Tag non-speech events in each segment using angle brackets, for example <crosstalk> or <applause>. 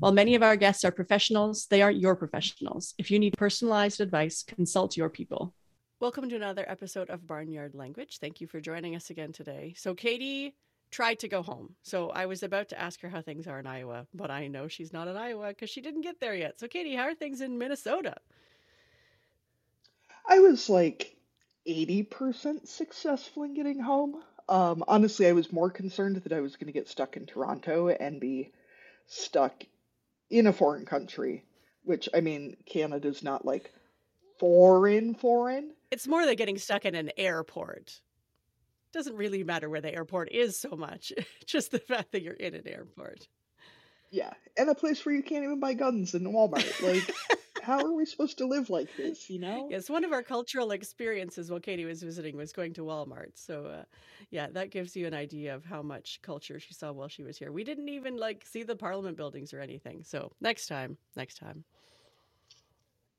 While many of our guests are professionals, they aren't your professionals. If you need personalized advice, consult your people. Welcome to another episode of Barnyard Language. Thank you for joining us again today. So, Katie tried to go home. So, I was about to ask her how things are in Iowa, but I know she's not in Iowa because she didn't get there yet. So, Katie, how are things in Minnesota? I was like 80% successful in getting home. Um, honestly, I was more concerned that I was going to get stuck in Toronto and be stuck in a foreign country, which I mean, Canada's not like foreign, foreign. It's more like getting stuck in an airport. Doesn't really matter where the airport is so much, <laughs> just the fact that you're in an airport. Yeah, and a place where you can't even buy guns in Walmart. Like, <laughs> how are we supposed to live like this? You know? Yes, one of our cultural experiences while Katie was visiting was going to Walmart. So, uh, yeah, that gives you an idea of how much culture she saw while she was here. We didn't even like see the Parliament buildings or anything. So next time, next time.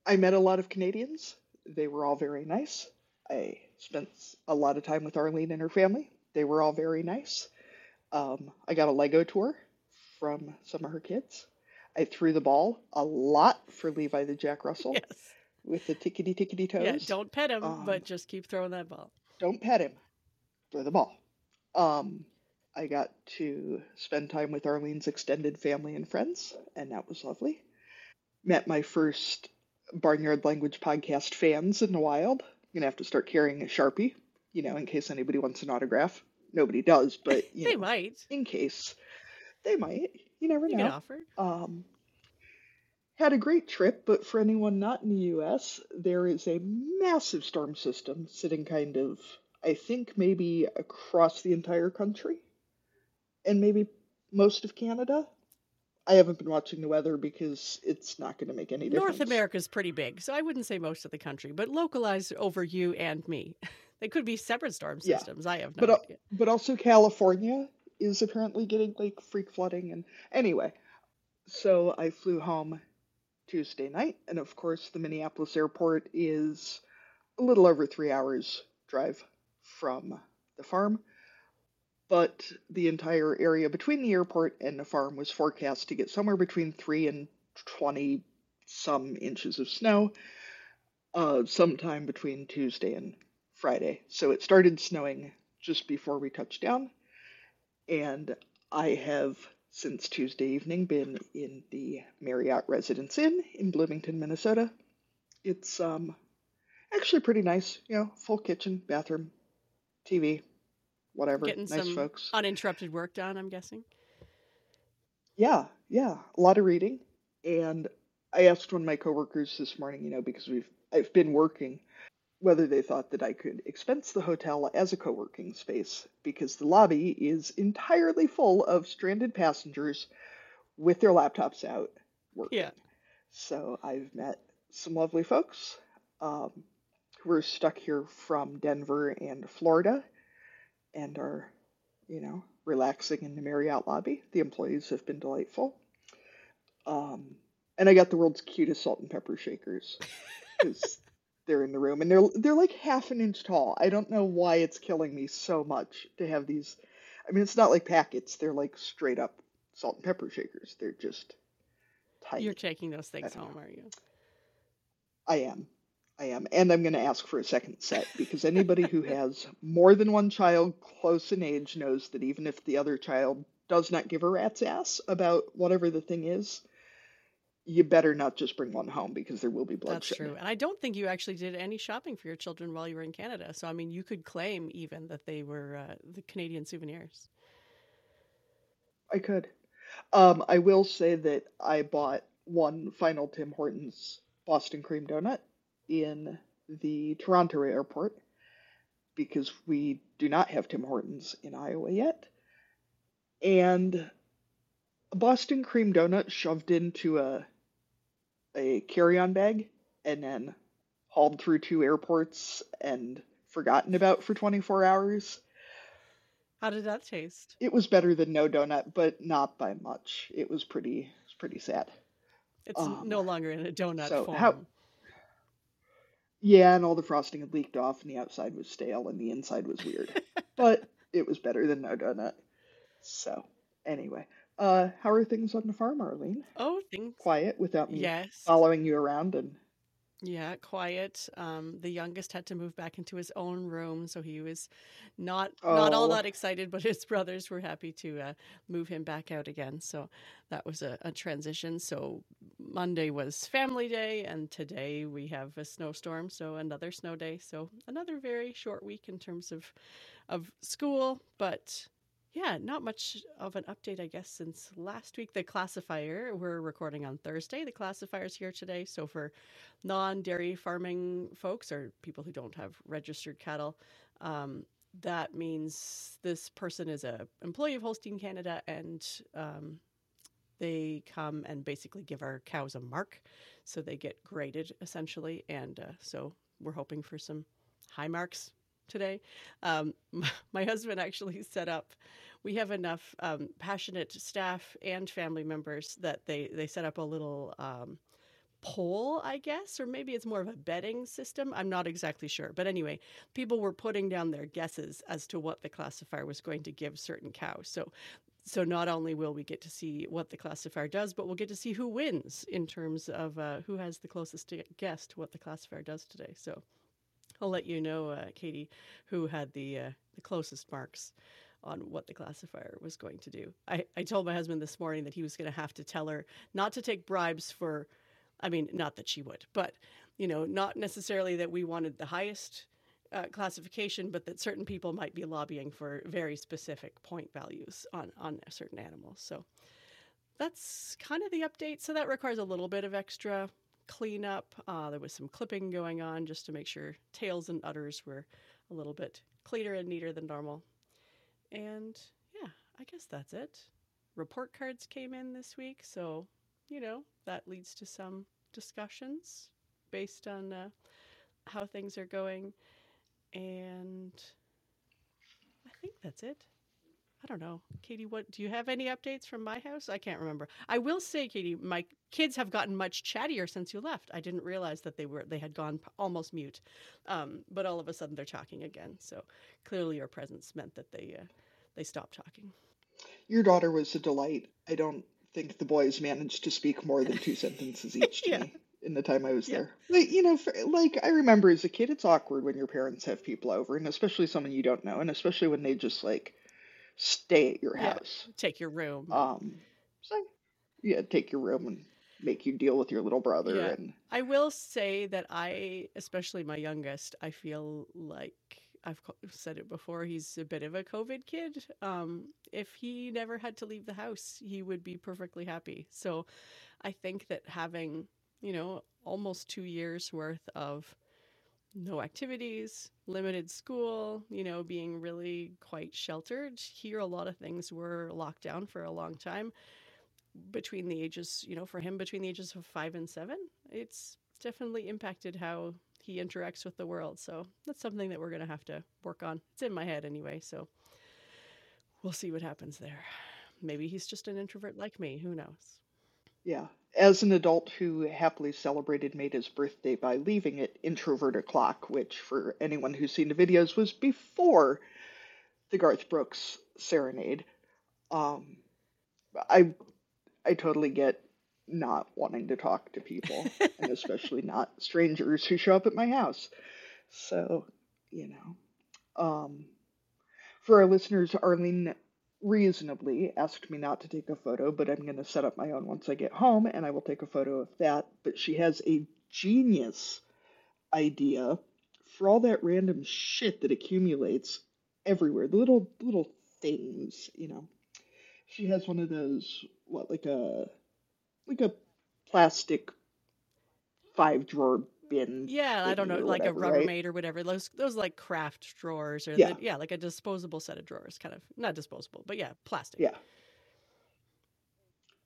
I met a lot of Canadians. They were all very nice. I spent a lot of time with Arlene and her family. They were all very nice. Um, I got a Lego tour from some of her kids. I threw the ball a lot for Levi the Jack Russell Yes. with the tickety tickety toes. Yeah, don't pet him, Um, but just keep throwing that ball. don't pet him. Throw the ball. Um, I got to spend time with Arlene's extended family and friends, and that was lovely. Met my first Barnyard Language podcast fans in the wild. I'm gonna have to start carrying a sharpie, you know, in case anybody wants an autograph. Nobody does, but <laughs> you They know, might. in case they might. You never You know. can offer. Um, had a great trip, but for anyone not in the US, there is a massive storm system sitting kind of, I think, maybe across the entire country and maybe most of Canada. I haven't been watching the weather because it's not going to make any difference. North America's pretty big, so I wouldn't say most of the country, but localized over you and me. <laughs> They could be separate storm Yeah. systems. I have no But, uh, idea. but also California is apparently getting like freak flooding and anyway. So I flew home Tuesday night, and of course the Minneapolis airport is a little over three hours drive from the farm. But the entire area between the airport and the farm was forecast to get somewhere between three and twenty some inches of snow, uh, sometime between Tuesday and Friday. So it started snowing just before we touched down. And I have since Tuesday evening been in the Marriott Residence Inn in Bloomington, Minnesota. It's um actually pretty nice, you know, full kitchen, bathroom, TV, whatever. Getting nice some folks. uninterrupted work done, I'm guessing. Yeah, yeah, a lot of reading. And I asked one of my coworkers this morning, you know, because we've I've been working, whether they thought that I could expense the hotel as a co-working space because the lobby is entirely full of stranded passengers with their laptops out working. Yeah. So I've met some lovely folks um, who are stuck here from Denver and Florida and are, you know, relaxing in the Marriott lobby. The employees have been delightful. Um, and I got the world's cutest salt and pepper shakers <laughs> because they're in the room and they're they're like half an inch tall. I don't know why it's killing me so much to have these. I mean, it's not like packets; they're like straight up salt and pepper shakers. They're just tiny. You're taking those things home, know. are you? I am. I am. And I'm going to ask for a second set because anybody who <laughs> has more than one child close in age knows that even if the other child does not give a rat's ass about whatever the thing is, you better not just bring one home because there will be bloodshed. That's true. And I don't think you actually did any shopping for your children while you were in Canada. So, I mean, you could claim even that they were uh, the Canadian souvenirs. I could. Um, I will say that I bought one final Tim Hortons Boston cream donut in the Toronto airport because we do not have Tim Hortons in Iowa yet. And a Boston cream donut shoved into a a carry-on bag and then hauled through two airports and forgotten about for 24 hours. How did that taste? It was better than no donut, but not by much. It was pretty, it was pretty sad. It's um, no longer in a donut so form. How, yeah, and all the frosting had leaked off, and the outside was stale, and the inside was weird. <laughs> but it was better than no donut. So, anyway, uh, how are things on the farm, Arlene? Oh, things quiet without me yes. following you around and yeah, quiet. Um, the youngest had to move back into his own room, so he was not oh. not all oh. that excited. But his brothers were happy to uh, move him back out again. So that was a, a, transition. So Monday was family day, and today we have a snowstorm, so another snow day. So another very short week in terms of of school, but yeah, not much of an update, I guess, since last week. The classifier, we're recording on Thursday. The classifier's here today. So for non dairy farming folks or people who don't have registered cattle, um, that means this person is a employee of Holstein Canada and um, they come and basically give our cows a mark. So they get graded essentially. And uh, so we're hoping for some high marks today. Um, <laughs> my husband actually set up. We have enough um, passionate staff and family members that they they set up a little um, poll, I guess, or maybe it's more of a betting system. I'm not exactly sure, but anyway, people were putting down their guesses as to what the classifier was going to give certain cows. So so not only will we get to see what the classifier does, but we'll get to see who wins in terms of uh, who has the closest guess to what the classifier does today. So I'll let you know, uh, Katie, who had the uh, the closest marks on what the classifier was going to do. I, I told my husband this morning that he was going to have to tell her not to take bribes for, I mean, not that she would, but, you know, not necessarily that we wanted the highest uh, classification, but that certain people might be lobbying for very specific point values on, on certain animals. So that's kind of the update. So that requires a little bit of extra cleanup. Uh, there was some clipping going on just to make sure tails and udders were a little bit cleaner and neater than normal. And yeah, I guess that's it. Report cards came in this week, so you know that leads to some discussions based on uh, how things are going. And I think that's it. I don't know. Katie, what do you have any updates from my house? I can't remember. I will say, Katie, my kids have gotten much chattier since you left. I didn't realize that they were they had gone almost mute. Um, but all of a sudden they're talking again. So clearly your presence meant that they uh, they stopped talking. Your daughter was a delight. I don't think the boys managed to speak more than two <laughs> sentences each to yeah. me in the time I was yeah. there. Like, you know, for, like I remember as a kid, it's awkward when your parents have people over, and especially someone you don't know, and especially when they just like stay at your yeah, house. Take your room. Um, so yeah, take your room and make you deal with your little brother. Yeah. And I will say that I, especially my youngest, I feel like I've said it before. He's a bit of a COVID kid. Um, if he never had to leave the house, he would be perfectly happy. So, I think that having you know almost two years worth of no activities, limited school, you know, being really quite sheltered. Here, a lot of things were locked down for a long time between the ages, you know, for him between the ages of five and seven. It's definitely impacted how he interacts with the world. So that's something that we're going to have to work on. It's in my head anyway. So we'll see what happens there. Maybe he's just an introvert like me. Who knows? Yeah as an adult who happily celebrated Maida's birthday by leaving it introvert o'clock, which for anyone who's seen the videos was before the Garth Brooks serenade. Um, I I totally get not wanting to talk to people, <laughs> and especially not strangers who show up at my house. So, you know, um, for our listeners, Arlene reasonably asked me not to take a photo, but I'm going to set up my own once I get home and I will take a photo of that. But she has a genius idea for all that random shit that accumulates everywhere. The little little things, you know. She has one of those what like a like a plastic five drawer bin. Yeah, I don't know, like whatever, a Rubbermaid right? or whatever. Those those like craft drawers or yeah. The, yeah, like a disposable set of drawers, kind of not disposable, but yeah, plastic. Yeah.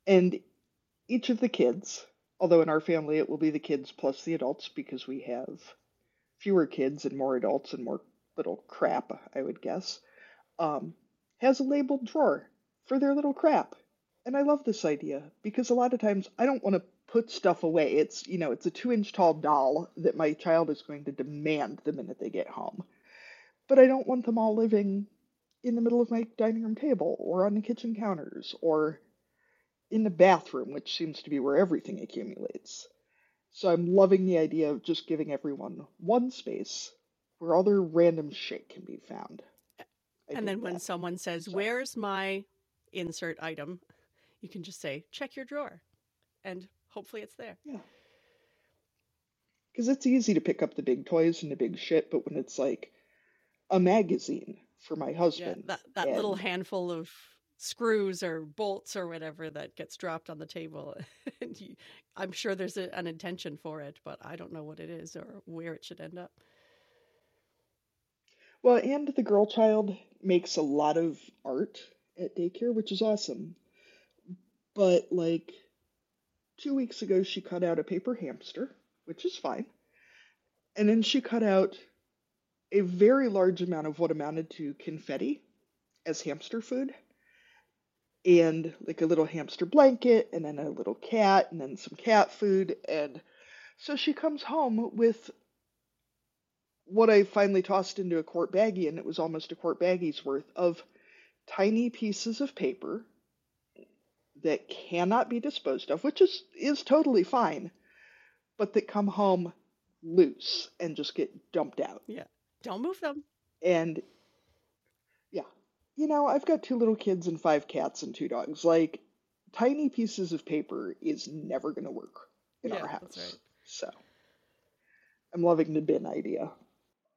And each of the kids Although in our family it will be the kids plus the adults because we have fewer kids and more adults and more little crap, I would guess, um, has a labeled drawer for their little crap. And I love this idea because a lot of times I don't want to put stuff away. It's, you know, it's a two inch tall doll that my child is going to demand the minute they get home. But I don't want them all living in the middle of my dining room table or on the kitchen counters or in the bathroom, which seems to be where everything accumulates. So I'm loving the idea of just giving everyone one space where all their random shit can be found. I and then when someone says, so. Where's my insert item? You can just say, Check your drawer. And hopefully it's there. Yeah. Because it's easy to pick up the big toys and the big shit, but when it's like a magazine for my husband. Yeah, that, that and... little handful of screws or bolts or whatever that gets dropped on the table. <laughs> and you, I'm sure there's a, an intention for it, but I don't know what it is or where it should end up. Well, and the girl child makes a lot of art at daycare, which is awesome. But like two weeks ago, she cut out a paper hamster, which is fine. And then she cut out a very large amount of what amounted to confetti as hamster food. And like a little hamster blanket, and then a little cat, and then some cat food. And so she comes home with what I finally tossed into a quart baggie, and it was almost a quart baggie's worth of tiny pieces of paper that cannot be disposed of, which is is totally fine, but that come home loose and just get dumped out. Yeah. Don't move them. And yeah. You know, I've got two little kids and five cats and two dogs. Like tiny pieces of paper is never going to work in yeah, our house. Right. So I'm loving the bin idea.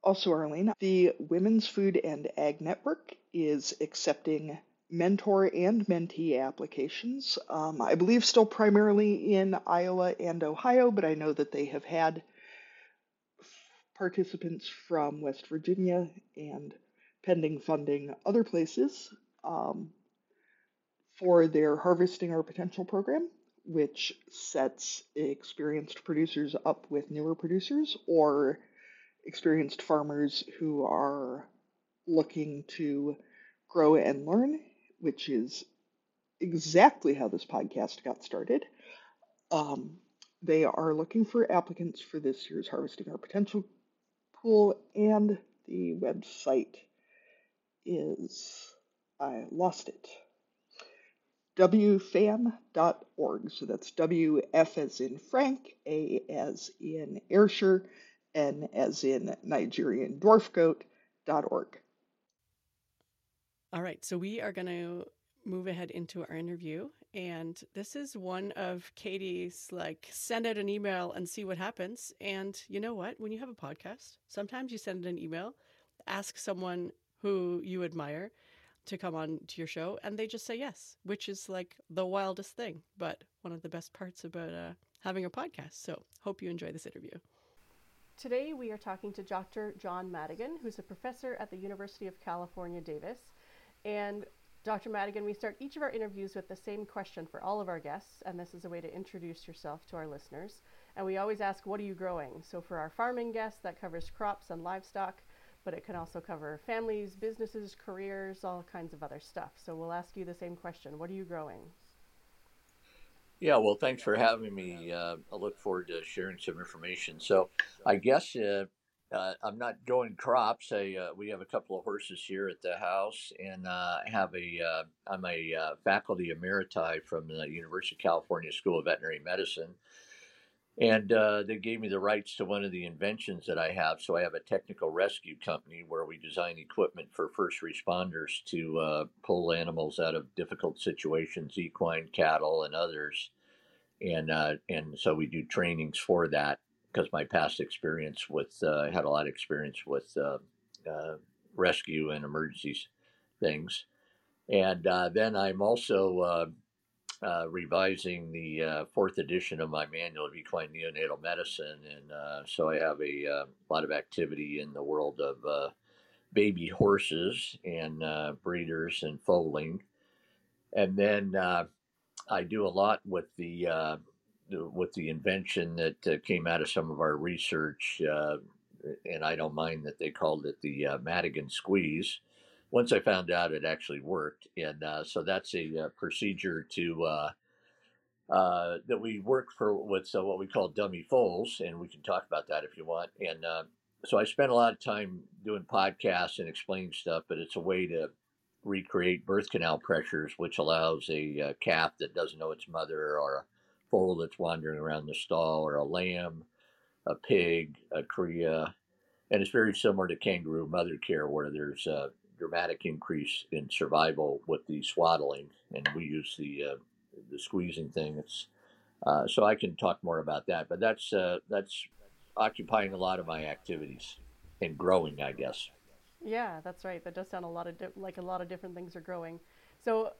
Also, Arlene, the Women's Food and Ag Network is accepting mentor and mentee applications. Um, I believe still primarily in Iowa and Ohio, but I know that they have had participants from West Virginia and pending funding other places um, for their Harvesting Our Potential program, which sets experienced producers up with newer producers or experienced farmers who are looking to grow and learn, which is exactly how this podcast got started. Um, they are looking for applicants for this year's Harvesting Our Potential pool, and the website is, I lost it, wfan.org. So that's WF as in Frank, A as in Ayrshire, N as in Nigerian dwarf goat.org. All right, so we are going to move ahead into our interview. And this is one of Katie's like, send out an email and see what happens. And you know what? When you have a podcast, sometimes you send an email, ask someone who you admire to come on to your show, and they just say yes, which is like the wildest thing, but one of the best parts about uh, having a podcast. So, hope you enjoy this interview. Today, we are talking to Dr. John Madigan, who's a professor at the University of California, Davis. And Dr. Madigan, we start each of our interviews with the same question for all of our guests, and this is a way to introduce yourself to our listeners. And we always ask, What are you growing? So for our farming guests, that covers crops and livestock, but it can also cover families, businesses, careers, all kinds of other stuff. So we'll ask you the same question What are you growing? Yeah, well, thanks for having me. Uh, I look forward to sharing some information. So, I guess uh, uh, I'm not growing crops. I, uh, we have a couple of horses here at the house, and uh, I have a. Uh, I'm a uh, faculty emeriti from the University of California School of Veterinary Medicine, and uh, they gave me the rights to one of the inventions that I have. So I have a technical rescue company where we design equipment for first responders to pull animals out of difficult situations, equine, cattle, and others, and and so we do trainings for that because my past experience with uh, I had a lot of experience with uh, uh, rescue and emergencies things, and uh, then I'm also uh, uh, revising the fourth edition of my manual of equine neonatal medicine, and so I have a, lot of activity in the world of baby horses and breeders and foaling, and then I do a lot with the with the invention that uh, came out of some of our research, uh, and I don't mind that they called it the uh, Madigan squeeze. Once I found out it actually worked, and uh, so that's a uh, procedure to uh, that we work for with what we call dummy foals, and we can talk about that if you want. And so I spent a lot of time doing podcasts and explaining stuff, but it's a way to recreate birth canal pressures, which allows a calf that doesn't know its mother or a foal that's wandering around the stall, or a lamb, a pig, a cria, and it's very similar to kangaroo mother care, where there's a dramatic increase in survival with the swaddling, and we use the uh, the squeezing thing. It's uh, so I can talk more about that, but that's uh, that's occupying a lot of my activities and growing, I guess. Yeah, that's right. That does sound a lot of di- like a lot of different things are growing. So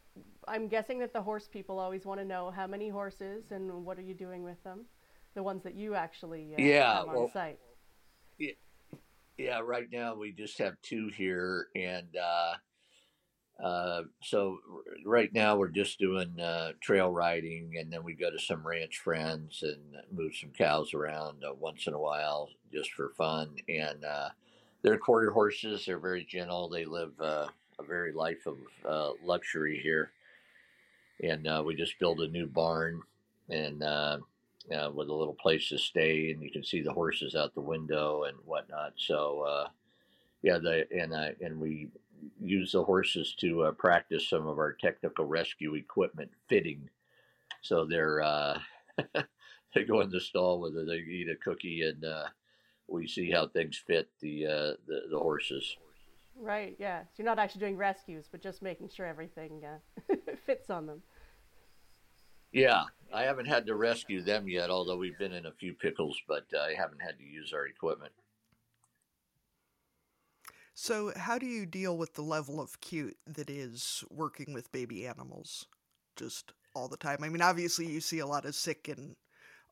I'm guessing that the horse people always want to know how many horses and what are you doing with them, the ones that you actually uh, yeah, have on site. Yeah, yeah. Right now we just have two here, and uh, uh, so right now we're just doing uh, trail riding, and then we go to some ranch friends and move some cows around uh, once in a while just for fun. And uh, they're quarter horses. They're very gentle. They live uh, a very life of uh, luxury here. And uh, we just built a new barn and uh, uh, with a little place to stay, and you can see the horses out the window and whatnot. So, uh, yeah, the and uh, and we use the horses to practice some of our technical rescue equipment fitting. So they're <laughs> they go in the stall whether they eat a cookie and we see how things fit the the, the horses. Right, yeah. So you're not actually doing rescues, but just making sure everything uh, <laughs> fits on them. Yeah, I haven't had to rescue them yet, although we've been in a few pickles, but uh, I haven't had to use our equipment. So, how do you deal with the level of cute that is working with baby animals just all the time? I mean, obviously, you see a lot of sick and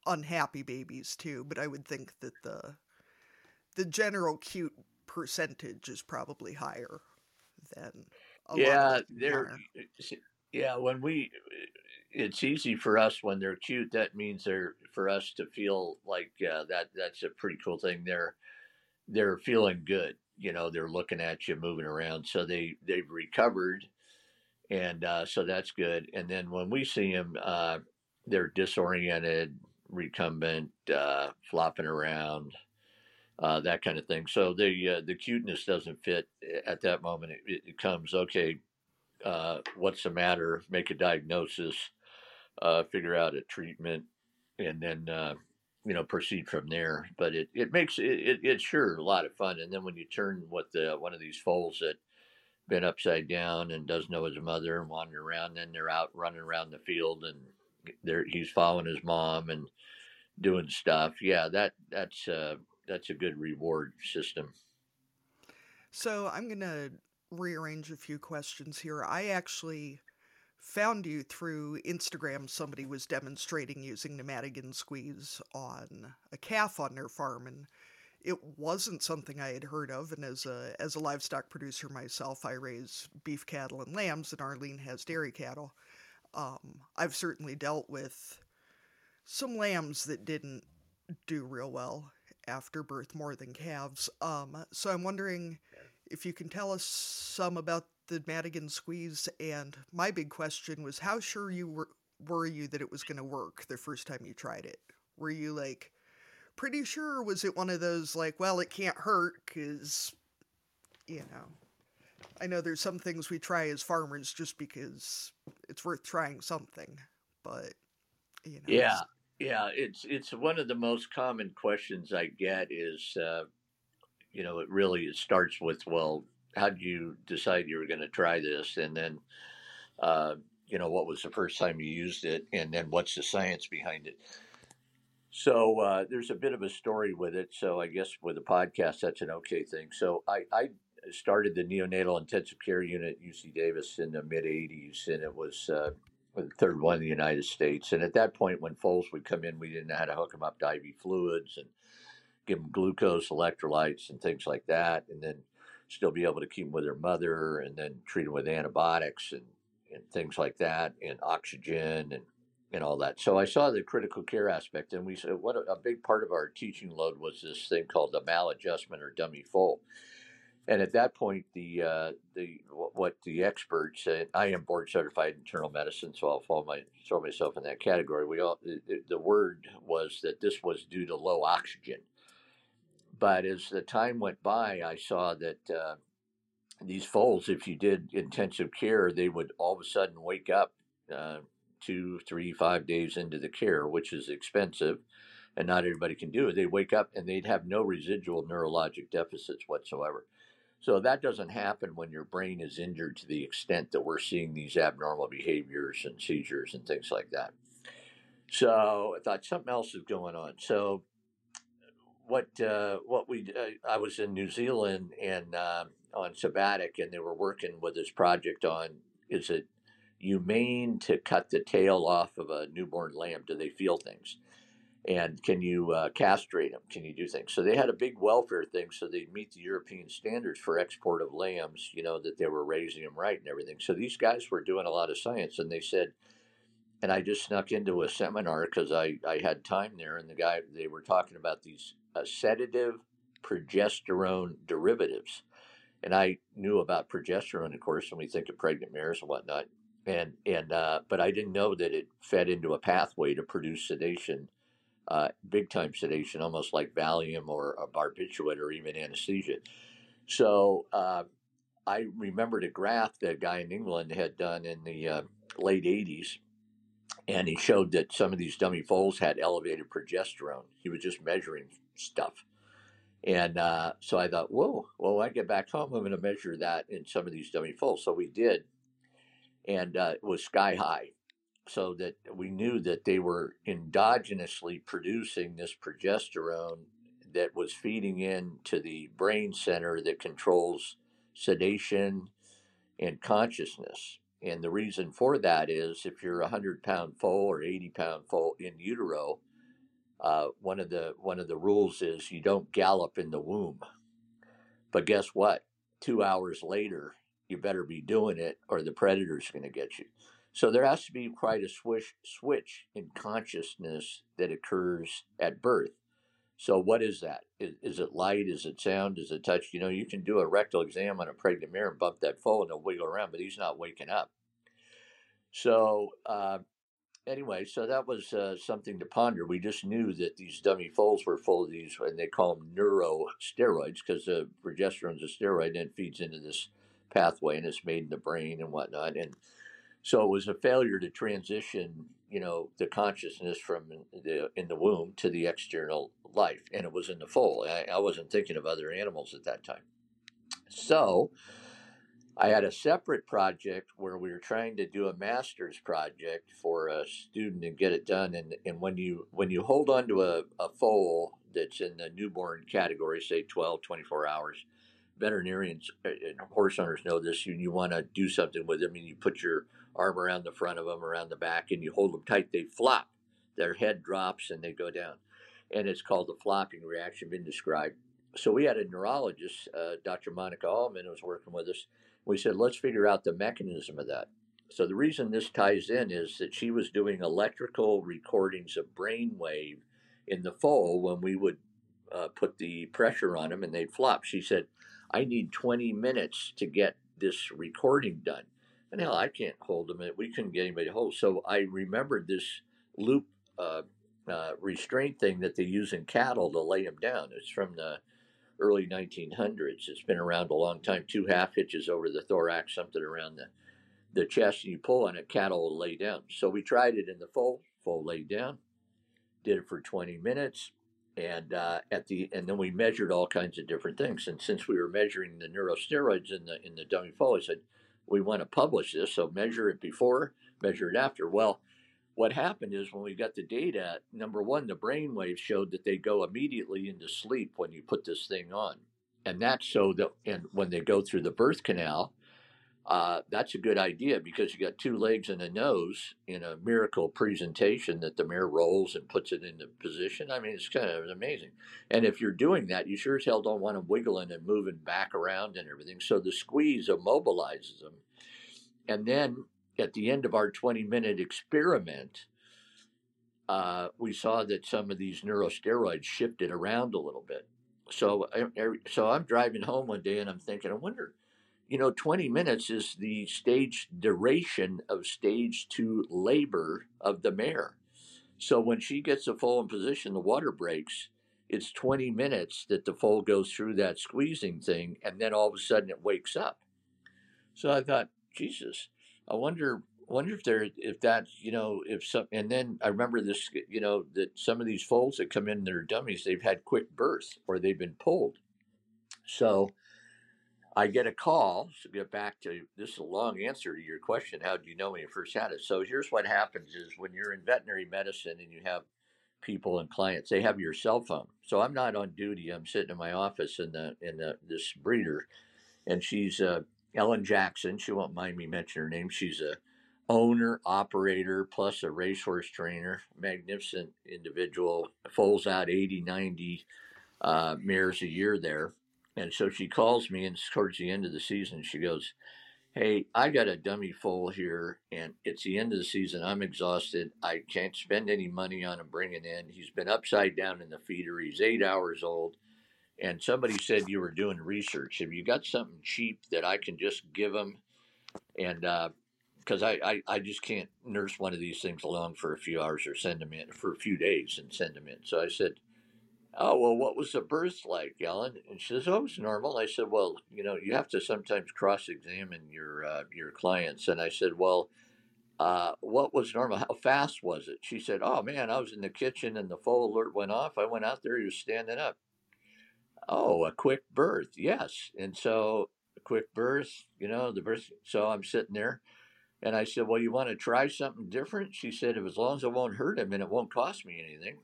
unhappy babies too, but I would think that the the general cute percentage is probably higher than yeah they're yeah when we it's easy for us when they're cute that means they're for us to feel like uh, that that's a pretty cool thing. They're they're feeling good you know they're looking at you moving around so they they've recovered and uh, so that's good. And then when we see them uh, they're disoriented recumbent uh, flopping around uh, that kind of thing. So the uh, the cuteness doesn't fit at that moment. It, it comes okay. Uh, what's the matter? Make a diagnosis, uh, figure out a treatment, and then uh, you know proceed from there. But it, it makes it, it, sure a lot of fun. And then when you turn what the one of these foals that been upside down and doesn't know his mother and wandering around, then they're out running around the field and there he's following his mom and doing stuff. Yeah, that that's uh, that's a good reward system. So I'm gonna rearrange a few questions here. I actually found you through Instagram. Somebody was demonstrating using the Madigan squeeze on a calf on their farm, and it wasn't something I had heard of. And as a as a livestock producer myself, I raise beef cattle and lambs, and Arlene has dairy cattle. Um, I've certainly dealt with some lambs that didn't do real well after birth more than calves. Um, so I'm wondering if you can tell us some about the Madigan squeeze. And my big question was, how sure you were were you that it was going to work the first time you tried it? Were you like pretty sure? Or was it one of those like, well, it can't hurt because, you know, I know there's some things we try as farmers just because it's worth trying something, but you know, yeah, yeah, it's it's one of the most common questions I get is, uh, you know, it really it starts with, well, how did you decide you were going to try this, and then, uh, you know, what was the first time you used it, and then what's the science behind it. So uh, there's a bit of a story with it. So I guess with a podcast, that's an okay thing. So I, I started the neonatal intensive care unit at UC Davis in the mid '80s, and it was uh, Uh, third one in the United States. And at that point, when foals would come in, we didn't know how to hook them up to IV fluids and give them glucose, electrolytes, and things like that, and then still be able to keep them with their mother, and then treat them with antibiotics and, and things like that, and oxygen, and and all that. So I saw the critical care aspect, and we said what a, a big part of our teaching load was this thing called the maladjustment or dummy foal. And at that point, the uh, the what the experts, said, I am board certified internal medicine, so I'll fall my throw myself in that category. We all the, the word was that this was due to low oxygen. But as the time went by, I saw that uh, these foals, if you did intensive care, they would all of a sudden wake up uh, two, three, five days into the care, which is expensive, and not everybody can do it. They wake up and they'd have no residual neurologic deficits whatsoever. So that doesn't happen when your brain is injured to the extent that we're seeing these abnormal behaviors and seizures and things like that. So I thought something else is going on. So what uh, what we uh, I was in New Zealand and uh, on sabbatic, and they were working with this project on is it humane to cut the tail off of a newborn lamb? Do they feel things? And can you uh, castrate them? Can you do things? So they had a big welfare thing, so they meet the European standards for export of lambs. You know that they were raising them right and everything. So these guys were doing a lot of science, and they said, and I just snuck into a seminar because I I had time there, and the guy they were talking about these uh, sedative progesterone derivatives, and I knew about progesterone, of course, when we think of pregnant mares and whatnot and and uh, but I didn't know that it fed into a pathway to produce sedation, uh, big time sedation, almost like Valium or a barbiturate or even anesthesia. So uh, I remembered a graph that a guy in England had done in the uh, late '80s, and he showed that some of these dummy foals had elevated progesterone. He was just measuring stuff. And uh, so I thought, whoa, well, when I get back home, I'm going to measure that in some of these dummy foals. So we did and uh, it was sky high. So that we knew that they were endogenously producing this progesterone that was feeding into the brain center that controls sedation and consciousness. And the reason for that is if you're a hundred pound foal or eighty pound foal in utero, uh, one of the one of the rules is you don't gallop in the womb. But guess what? Two hours later, you better be doing it or the predator's going to get you. So there has to be quite a switch, switch in consciousness that occurs at birth. So what is that? Is, is, it light? Is it sound? Is it touch? You know, you can do a rectal exam on a pregnant mare and bump that foal and they'll wiggle around, but he's not waking up. So uh, anyway, so that was uh, something to ponder. We just knew that these dummy foals were full of these, and they call them neurosteroids because the progesterone is a steroid and it feeds into this pathway and it's made in the brain and whatnot. And so it was a failure to transition, you know, the consciousness from the in the womb to the external life, and it was in the foal. I, I wasn't thinking of other animals at that time. So I had a separate project where we were trying to do a master's project for a student and get it done. And, and when you when you hold on to a, a foal that's in the newborn category, say 12, 24 hours, veterinarians uh, and horse owners know this. You, you want to do something with them, and you put your arm around the front of them, around the back, and you hold them tight. They flop. Their head drops and they go down, and it's called the flopping reaction. Been described. So we had a neurologist, uh, Dr. Monica Aleman, was working with us. We said, let's figure out the mechanism of that. So the reason this ties in is that she was doing electrical recordings of brain wave in the foal when we would uh, put the pressure on them and they'd flop. She said, I need 20 minutes to get this recording done. And hell, I can't hold them. We couldn't get anybody to hold. So I remembered this loop uh, uh, restraint thing that they use in cattle to lay them down. It's from the early 1900s. It's been around a long time. Two half hitches over the thorax, something around the, the chest, and you pull on it, cattle will lay down. So we tried it in the foal. Foal laid down. Did it for 20 minutes and uh, at the and then we measured all kinds of different things. And since we were measuring the neurosteroids in the in the dummy foal, I said we want to publish this, so measure it before, measure it after. Well, what happened is when we got the data, number one, the brain waves showed that they go immediately into sleep when you put this thing on, and that's so that and when they go through the birth canal, uh, that's a good idea because you got two legs and a nose in a miracle presentation that the mare rolls and puts it into position. I mean, it's kind of amazing. And if you're doing that, you sure as hell don't want them wiggling and moving back around and everything. So the squeeze immobilizes them. And then at the end of our 20 minute experiment, uh, we saw that some of these neurosteroids shifted around a little bit. So, so I'm driving home one day and I'm thinking, I wonder, you know, 20 minutes is the stage duration of stage two labor of the mare. So when she gets the foal in position, the water breaks. It's 20 minutes that the foal goes through that squeezing thing, and then all of a sudden it wakes up. So I thought, Jesus, I wonder wonder if there if that you know if some and then I remember this you know that some of these foals that come in that are dummies they've had quick births or they've been pulled. So I get a call to get back to this is a long answer to your question. How do you know when you first had it? So here's what happens is when you're in veterinary medicine and you have people and clients, they have your cell phone. So I'm not on duty. I'm sitting in my office in the in the, this breeder, and she's uh, Ellen Jackson. She won't mind me mentioning her name. She's a owner, operator, plus a racehorse trainer, magnificent individual, foals out 80, 90 uh, mares a year there. And so she calls me, and towards the end of the season, she goes, Hey, I got a dummy foal here, and it's the end of the season. I'm exhausted. I can't spend any money on him bringing in. He's been upside down in the feeder. He's eight hours old. And somebody said you were doing research. Have you got something cheap that I can just give him? And uh, because I, I, I just can't nurse one of these things along for a few hours or send them in for a few days and send them in. So I said, Oh, well, what was the birth like, Ellen? And she says, Oh, it was normal. I said, Well, you know, you have to sometimes cross examine your uh, your clients. And I said, Well, uh, what was normal? How fast was it? She said, Oh, man, I was in the kitchen and the foal alert went off. I went out there, he was standing up. Oh, a quick birth. Yes. And so, a quick birth, you know, the birth. So I'm sitting there and I said, Well, you want to try something different? She said, as long as it won't hurt him and it won't cost me anything.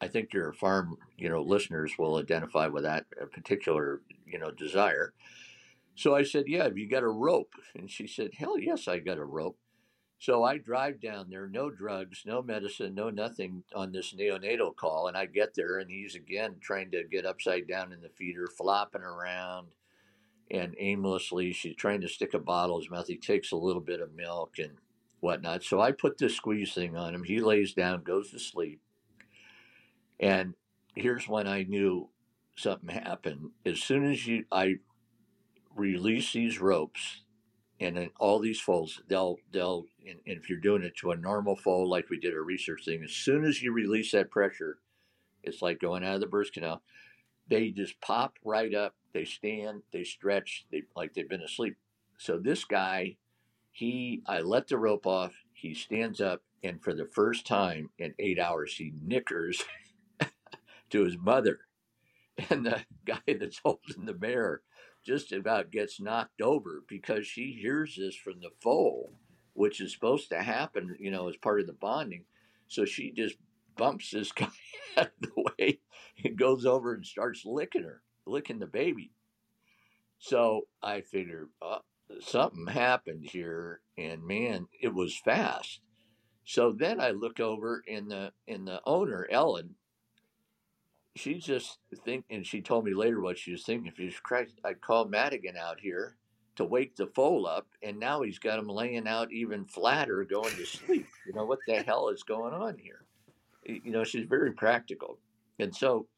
I think your farm, you know, listeners will identify with that uh, particular, you know, desire. So I said, Yeah, have you got a rope? And she said, Hell yes, I got a rope. So I drive down there, no drugs, no medicine, no nothing on this neonatal call. And I get there and he's again trying to get upside down in the feeder, flopping around and aimlessly she's trying to stick a bottle in his mouth. He takes a little bit of milk and whatnot. So I put this squeeze thing on him. He lays down, goes to sleep. And here's when I knew something happened. As soon as you I release these ropes and then all these foals, they'll they'll and, if you're doing it to a normal foal like we did a research thing, as soon as you release that pressure, it's like going out of the birth canal. They just pop right up they stand, they stretch, they like they've been asleep. So this guy, he, I let the rope off. He stands up, and for the first time in eight hours, he knickers <laughs> to his mother, <laughs> and the guy that's holding the mare just about gets knocked over because she hears this from the foal, which is supposed to happen, you know, as part of the bonding. So she just bumps this <laughs> guy out of the way and goes over and starts licking her licking the baby. So I figured uh, something happened here, and man, it was fast. So then I look over in the in the owner Ellen. She's just thinking. And she told me later what she was thinking. She's Christ, I called Madigan out here to wake the foal up, and now he's got him laying out even flatter, going to sleep. You know what the hell is going on here? You know, she's very practical, and so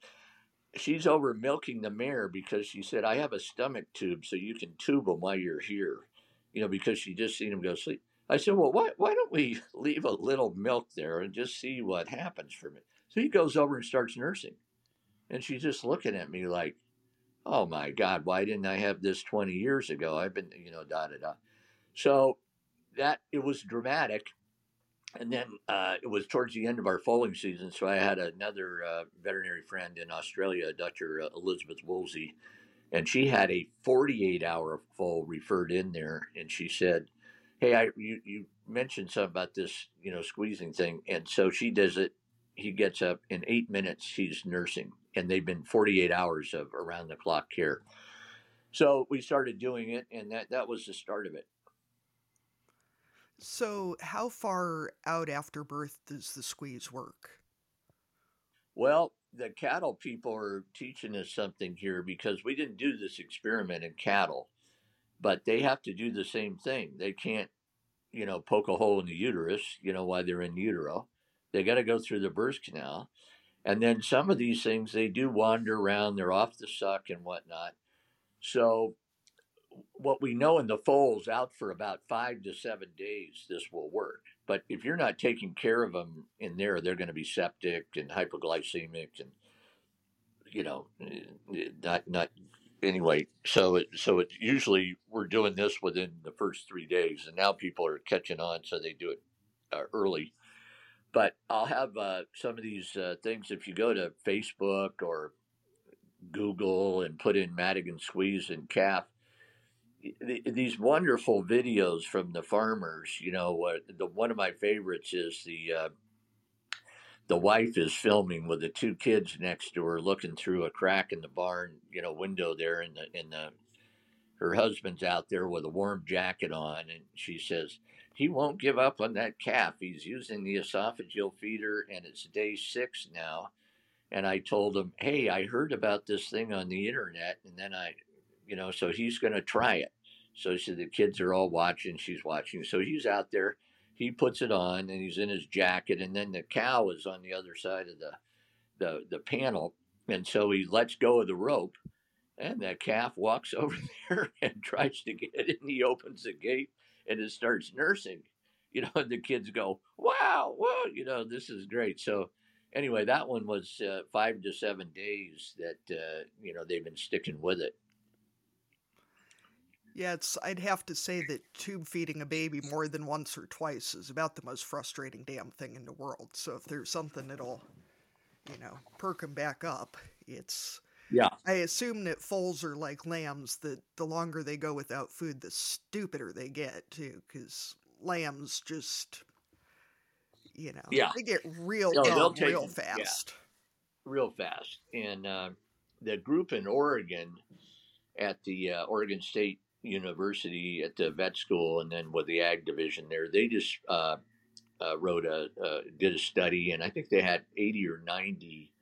she's over milking the mare because she said, I have a stomach tube so you can tube him while you're here, you know, because she just seen him go sleep. I said, Well, why, why don't we <laughs> leave a little milk there and just see what happens from it? So he goes over and starts nursing. And she's just looking at me like, Oh my God, why didn't I have this 20 years ago? I've been, you know, da da da. So that it was dramatic and then uh, it was towards the end of our foaling season, so I had another uh, veterinary friend in Australia, Dr. Uh, Elizabeth Woolsey, and she had a 48 hour foal referred in there, and she said, "Hey, I you, you mentioned something about this, you know, squeezing thing," and so she does it. He gets up in eight minutes. He's nursing, and they've been 48 hours of around the clock care. So we started doing it, and that that was the start of it. So, how far out after birth does the squeeze work? Well, the cattle people are teaching us something here because we didn't do this experiment in cattle, but they have to do the same thing. They can't, you know, poke a hole in the uterus, you know, while they're in utero. they got to go through the birth canal. And then some of these things, they do wander around, they're off the suck and whatnot. So, what we know in the foals out for about five to seven days, this will work. But if you're not taking care of them in there, they're going to be septic and hypoglycemic and, you know, eh, not, not, anyway. So it, so it usually we're doing this within the first three days. And now people are catching on. So they do it uh, early but I'll have uh, some of these uh, things if you go to Facebook or Google and put in Madigan squeeze and calf. These wonderful videos from the farmers, you know, uh, the one of my favorites is the uh, the wife is filming with the two kids next to her, looking through a crack in the barn, you know, window there, and the in the her husband's out there with a warm jacket on, and she says, he won't give up on that calf. He's using the esophageal feeder, and it's day six now. And I told him, hey, I heard about this thing on the internet, and then I, you know, so he's going to try it. So the kids are all watching. She's watching. So he's out there. He puts it on, and he's in his jacket, and then the cow is on the other side of the the the panel, and so he lets go of the rope, and the calf walks <laughs> over there and tries to get in. He opens the gate and it starts nursing, <laughs> you know, the kids go, wow, whoa, you know, this is great. So anyway, that one was uh, five to seven days that, uh, you know, they've been sticking with it. Yeah, it's. I'd have to say that tube feeding a baby more than once or twice is about the most frustrating damn thing in the world. So if there's something that'll, you know, perk them back up, it's yeah. I assume that foals are like lambs, that the longer they go without food, the stupider they get, too, because lambs just, you know, yeah. they get real no, dumb take, real fast. Yeah, real fast. And uh, the group in Oregon at the uh, Oregon State University at the vet school and then with the ag division there, they just uh, uh wrote a, uh, did a study, and I think they had 80 or 90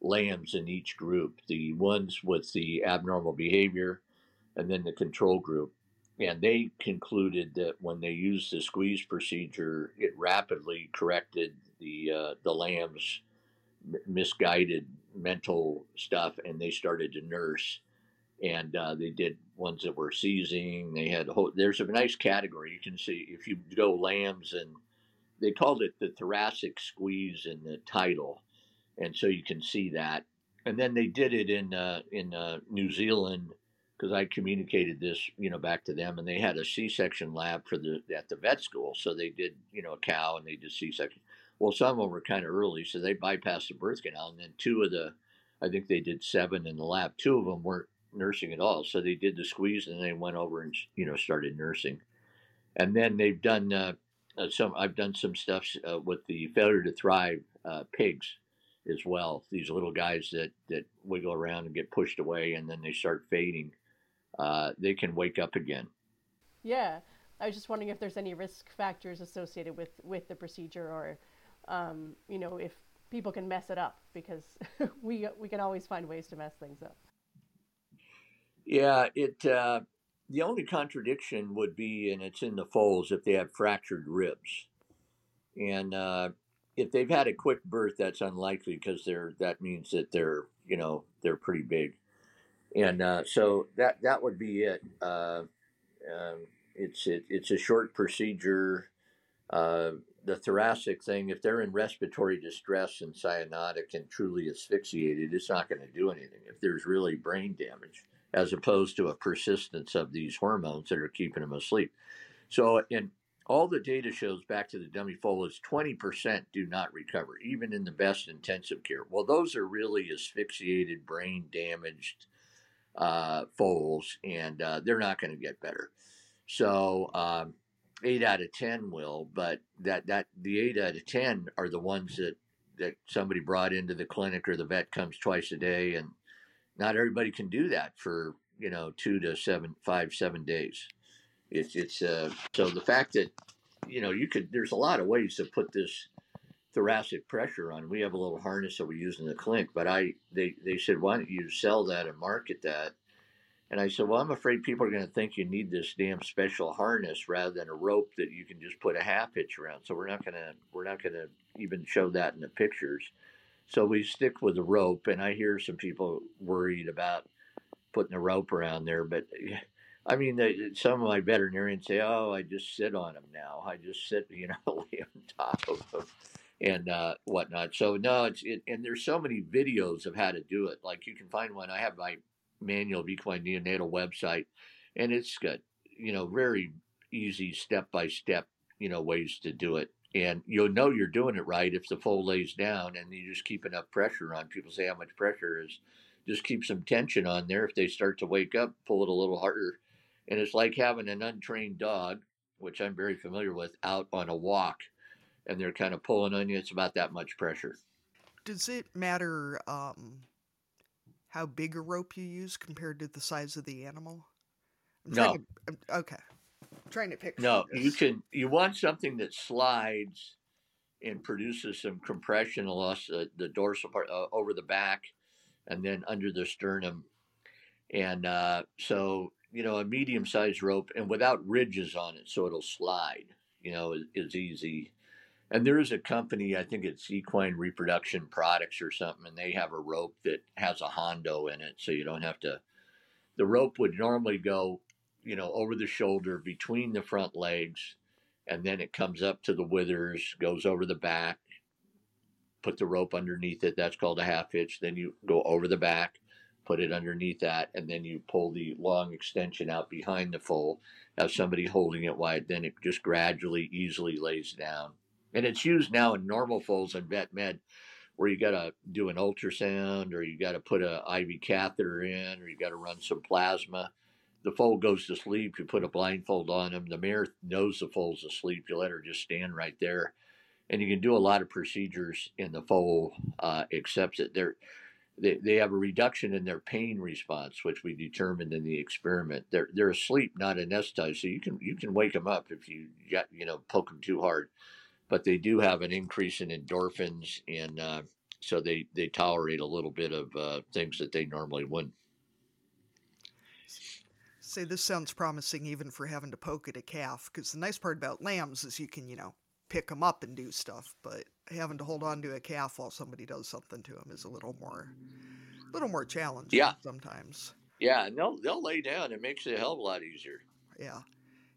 lambs in each group the ones with the abnormal behavior and then the control group. And they concluded that when they used the squeeze procedure, it rapidly corrected the uh, the lamb's misguided mental stuff, and they started to nurse. And uh, they did ones that were seizing. They had a whole, there's a nice category you can see if you go lambs, and they called it the thoracic squeeze in the title and so you can see that. And then they did it in uh, in uh, New Zealand because I communicated this, you know, back to them, and they had a C-section lab for the at the vet school. So they did, you know, a cow, and they did C-section. Well, some of them were kind of early, so they bypassed the birth canal, and then two of the, I think they did seven in the lab. Two of them weren't nursing at all, so they did the squeeze, and they went over and you know started nursing. And then they've done uh, uh some. I've done some stuff uh, with the failure to thrive uh, pigs as well. These little guys that that wiggle around and get pushed away, and then they start fading. Uh, they can wake up again. Yeah, I was just wondering if there's any risk factors associated with with the procedure, or um, you know, if people can mess it up because <laughs> we we can always find ways to mess things up. Yeah, it. Uh, the only contradiction would be, and it's in the foals, if they have fractured ribs, and uh, if they've had a quick birth, that's unlikely because they're that means that they're you know they're pretty big, and uh, so that that would be it. Uh, um, it's it, it's a short procedure. Uh, the thoracic thing, if they're in respiratory distress and cyanotic and truly asphyxiated, it's not going to do anything. If there's really brain damage, as opposed to a persistence of these hormones that are keeping them asleep. So, in all the data shows back to the dummy foal is 20% do not recover, even in the best intensive care. Well, those are really asphyxiated, brain damaged uh, foals, and uh, they're not going to get better. So, um, eight out of 10 will, but that, that the eight out of 10 are the ones that, that somebody brought into the clinic or the vet comes twice a day. And not everybody can do that for, you know, two to seven, five, seven days. It's it's uh, so the fact that you know you could there's a lot of ways to put this thoracic pressure on. We have a little harness that we use in the clinic, but I they they said why don't you sell that and market that? And I said, well, I'm afraid people are going to think you need this damn special harness rather than a rope that you can just put a half hitch around. So we're not going to we're not going to even show that in the pictures. So we stick with the rope, and I hear some people worried about putting a rope around there, but I mean, the, some of my veterinarians say, "Oh, I just sit on them now. I just sit, <laughs> you know, lay on top of them." and uh, whatnot. So no, it's it, and there's so many videos of how to do it. Like you can find one. I have my manual of equine neonatal website, and it's got you know very easy step by step you know ways to do it. And you'll know you're doing it right if the foal lays down and you just keep enough pressure on. People say how much pressure is. Just keep some tension on there. If they start to wake up, pull it a little harder. And it's like having an untrained dog, which I'm very familiar with, out on a walk and they're kind of pulling on you, it's about that much pressure. Does it matter um, how big a rope you use compared to the size of the animal? I'm no. To, I'm, okay. I'm trying to pick. No, you can. You want something that slides and produces some compression along the, the dorsal part uh, over the back, and then under the sternum, and uh, so you know a medium-sized rope and without ridges on it, so it'll slide. You know, is, is easy and there is a company, I think it's Equine Reproduction Products or something, and they have a rope that has a Hondo in it, so you don't have to. The rope would normally go, you know, over the shoulder between the front legs, and then it comes up to the withers, goes over the back, put the rope underneath it. That's called a half hitch. Then you go over the back, put it underneath that, and then you pull the long extension out behind the foal. Have somebody holding it wide. Then it just gradually, easily lays down and it's used now in normal foals and vet med where you got to do an ultrasound or you got to put a IV catheter in or you got to run some plasma. The foal goes to sleep. You put a blindfold on him. The mare knows the foal's asleep. You let her just stand right there, and you can do a lot of procedures in the foal. Uh, accepts it. They're, they they have a reduction in their pain response, which we determined in the experiment. They're they're asleep, not anesthetized, so you can you can wake them up if you you know poke them too hard but they do have an increase in endorphins, and uh, so they they tolerate a little bit of uh, things that they normally wouldn't. Say this sounds promising even for having to poke at a calf, because the nice part about lambs is you can you know pick them up and do stuff, but having to hold on to a calf while somebody does something to him is a little more, a little more challenging. Yeah. sometimes. Yeah, and they'll they'll lay down. It makes it a hell of a lot easier. Yeah,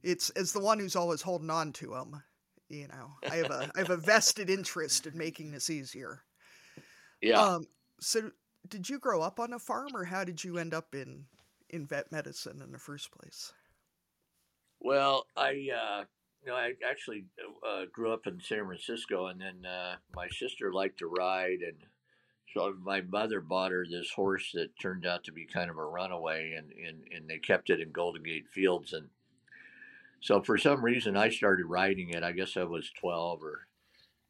it's as the one who's always holding on to them you know i have a i have a vested interest in making this easier yeah um so did you grow up on a farm or how did you end up in in vet medicine in the first place well i uh know i actually uh, grew up in san francisco and then uh, my sister liked to ride and so my mother bought her this horse that turned out to be kind of a runaway and, and, and they kept it in golden gate fields and so for some reason, I started riding it. I guess I was 12 or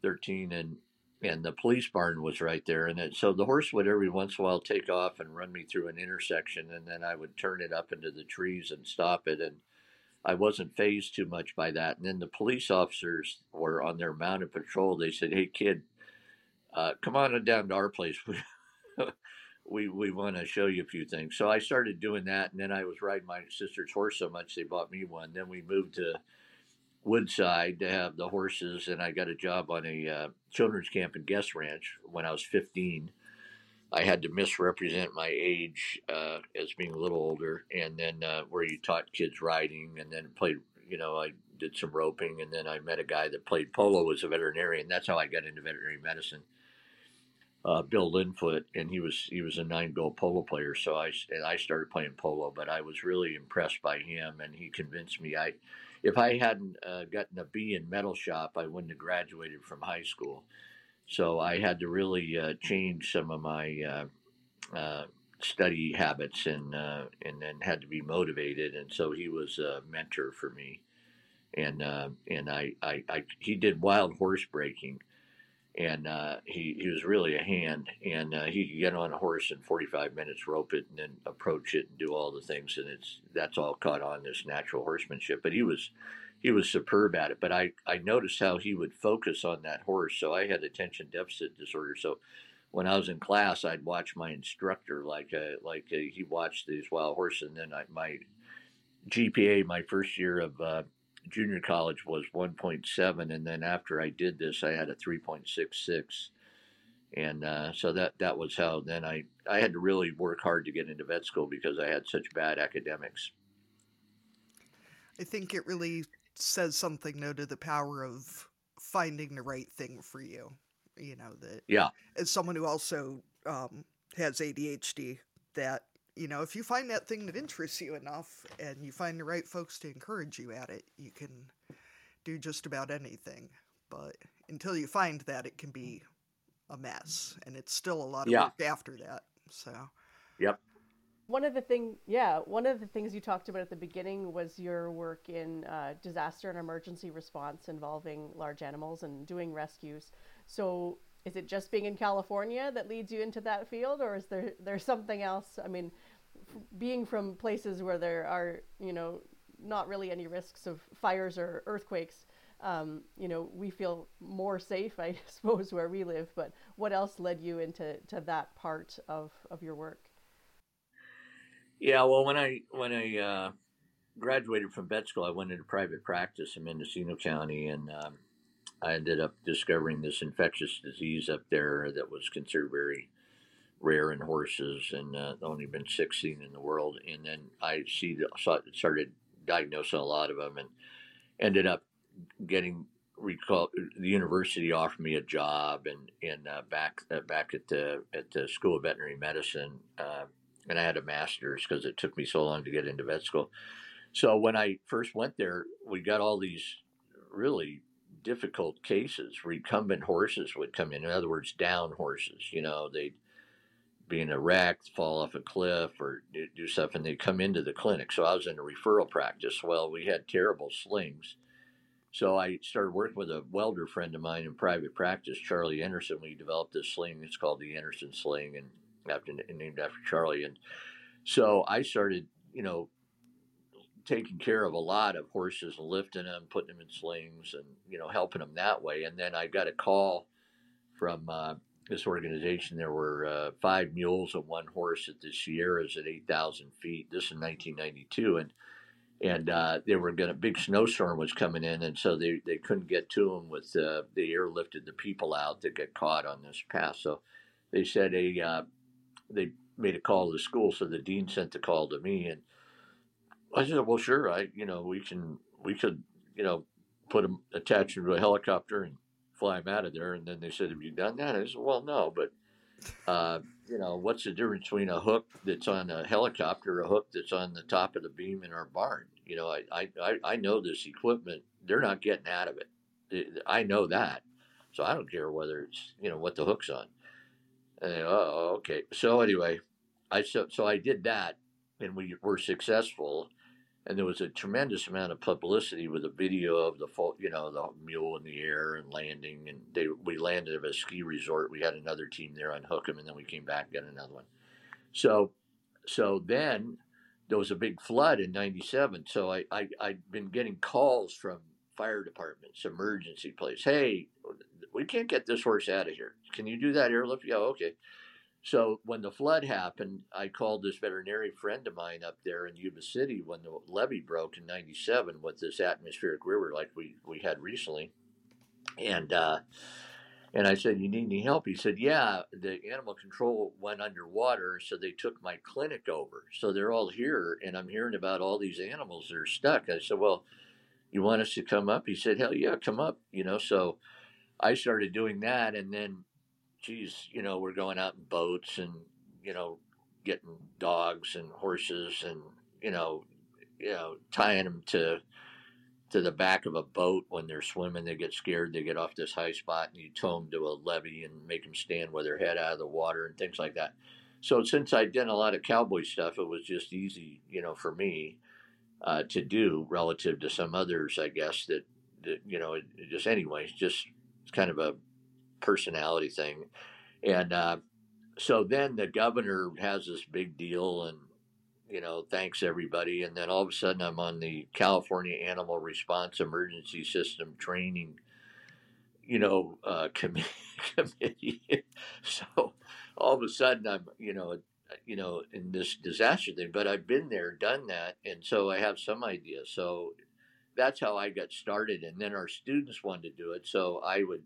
13, and and the police barn was right there. And it, so the horse would every once in a while take off and run me through an intersection, and then I would turn it up into the trees and stop it. And I wasn't fazed too much by that. And then the police officers were on their mounted patrol. They said, "Hey, kid, uh, come on down to our place. <laughs> we we want to show you a few things. So I started doing that, and then I was riding my sister's horse so much they bought me one. Then we moved to Woodside to have the horses, and I got a job on a uh, children's camp and guest ranch when I was 15. I had to misrepresent my age uh, as being a little older, and then uh, where you taught kids riding, and then played. You know, I did some roping, and then I met a guy that played polo as a veterinarian. That's how I got into veterinary medicine uh, Bill Linfoot, and he was he was a nine goal polo player. So I and I started playing polo, but I was really impressed by him, and he convinced me. I, if I hadn't uh, gotten a B in metal shop, I wouldn't have graduated from high school. So I had to really uh, change some of my uh, uh, study habits, and uh, and then had to be motivated. And so he was a mentor for me, and and I, I, I he did wild horse breaking. And uh, he, he was really a hand. And uh, he could get on a horse in 45 minutes rope it and then approach it and do all the things. And it's that's all caught on this natural horsemanship. But he was he was superb at it but i i noticed how he would focus on that horse so i had attention deficit disorder so when i was in class i'd watch my instructor like uh, like uh, he watched these wild horses and then I, my gpa my first year of uh, junior college was 1.7, and then after I did this, I had a 3.66, and uh, so that that was how. Then I I had to really work hard to get into vet school because I had such bad academics. I think it really says something though to the power of finding the right thing for you. You know that. Yeah. As someone who also um, has ADHD, that you know, if you find that thing that interests you enough and you find the right folks to encourage you at it, you can do just about anything. But until you find that, it can be a mess, and it's still a lot of Yeah. work after that. So, Yep. One of the thing, yeah, one of the things you talked about at the beginning was your work in uh, disaster and emergency response involving large animals and doing rescues. So, is it just being in California that leads you into that field, or is there there's something else? I mean, f- being from places where there are, you know, not really any risks of fires or earthquakes, um, you know, we feel more safe, I <laughs> suppose, where we live. But what else led you into to that part of of your work? Yeah, well, when I when I uh, graduated from vet school, I went into private practice in Mendocino County, and um, I ended up discovering this infectious disease up there that was considered very rare in horses, and uh, only been six seen in the world. And then I see saw, started diagnosing a lot of them, and ended up getting recall the university offered me a job and in uh, back uh, back at the at the school of veterinary medicine uh, and I had a master's because it took me so long to get into vet school. So when I first went there, we got all these really difficult cases. Recumbent horses would come in. In other words, down horses. You know, they'd be in a wreck, fall off a cliff, or do, stuff, and they'd come into the clinic. So I was in a referral practice. Well, we had terrible slings. So I started working with a welder friend of mine in private practice, Charlie Anderson. We developed this sling. It's called the Anderson sling, and after named after Charlie. And so I started, you know, taking care of a lot of horses and lifting them, putting them in slings, and you know, helping them that way. And then I got a call from uh, this organization. There were uh, five mules and one horse at the Sierras at eight thousand feet. This in 1992, and and uh, they were going to big snowstorm was coming in, and so they, they couldn't get to them with uh, the airlifted the people out that get caught on this pass. So they said a uh, they made a call to the school, so the dean sent the call to me, and I said, "Well, sure, I you know we can we could you know put them attach to a helicopter and fly them out of there." And then they said, "Have you done that?" I said, "Well, no, but uh, you know what's the difference between a hook that's on a helicopter, a hook that's on the top of the beam in our barn? You know, I I, I know this equipment; they're not getting out of it. I know that, so I don't care whether it's you know what the hook's on." And oh, okay. So anyway, I so, so I did that, and we were successful. And there was a tremendous amount of publicity with a video of the you know the mule in the air and landing. And they we landed at a ski resort. We had another team there on Hookham, and then we came back and got another one. So so then there was a big flood in '97. So I, I I'd been getting calls from fire departments, emergency place. Hey, we can't get this horse out of here. Can you do that airlift? Yeah, okay. So when the flood happened, I called this veterinary friend of mine up there in Yuba City when the levee broke in '97 with this atmospheric river like we we had recently, and uh, and I said, "You need any help?" He said, "Yeah, the animal control went underwater, so they took my clinic over. So they're all here, and I'm hearing about all these animals that are stuck." I said, "Well." You want us to come up? He said, "Hell yeah, come up." You know, so I started doing that, and then, geez, you know, we're going out in boats and you know, getting dogs and horses and you know, you know, tying them to to the back of a boat when they're swimming. They get scared. They get off this high spot, and you tow them to a levee and make them stand with their head out of the water and things like that. So since I'd done a lot of cowboy stuff, it was just easy, you know, for me uh, to do relative to some others, I guess that, that you know, just anyways, just it's kind of a personality thing. And uh, so then the governor has this big deal and, you know, thanks everybody. And then all of a sudden I'm on the California Animal Response Emergency System Training, you know, uh, <laughs> committee. committee. so all of a sudden I'm, you know, you know, in this disaster thing, but I've been there, done that. And so I have some idea. So that's how I got started. And then our students wanted to do it, so I would,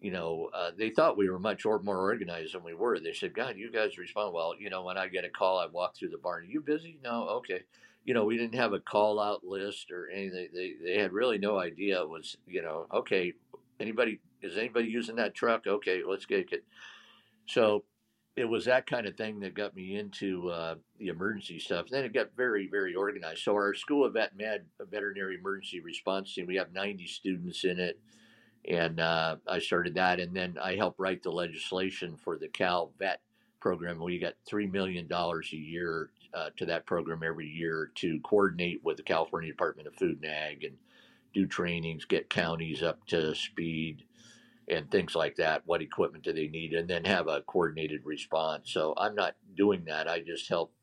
you know, uh, they thought we were much or, more organized than we were. They said, "God, you guys respond well." You know, when I get a call, I walk through the barn. Are you busy? No, okay. You know, we didn't have a call out list or anything. They they had really no idea. It was you know, okay, anybody is anybody using that truck? Okay, let's get it. So it was that kind of thing that got me into uh, the emergency stuff. And then it got very, very organized. So our School of Vet Med, veterinary emergency response team, we have 90 students in it. And uh, I started that. And then I helped write the legislation for the Cal Vet program. We got $3 million a year uh, to that program every year to coordinate with the California Department of Food and Ag and do trainings, get counties up to speed and things like that. What equipment do they need? And then have a coordinated response. So I'm not doing that. I just helped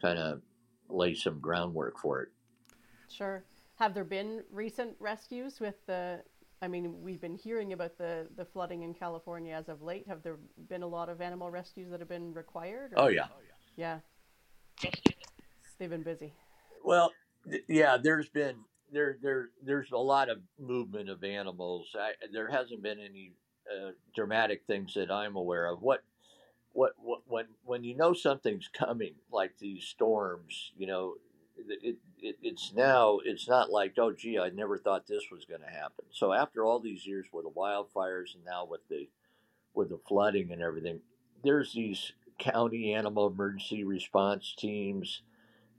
kind of lay some groundwork for it. Sure. Have there been recent rescues with the? I mean, we've been hearing about the the flooding in California as of late. Have there been a lot of animal rescues that have been required? Or? Oh yeah. Oh, yeah. They've been busy. Well, yeah. There's been there there there's a lot of movement of animals. I, there hasn't been any uh, dramatic things that I'm aware of. What, what what when when you know something's coming, like these storms, you know, it, it it's now it's not like oh gee I never thought this was going to happen. So after all these years with the wildfires and now with the with the flooding and everything, there's these county animal emergency response teams,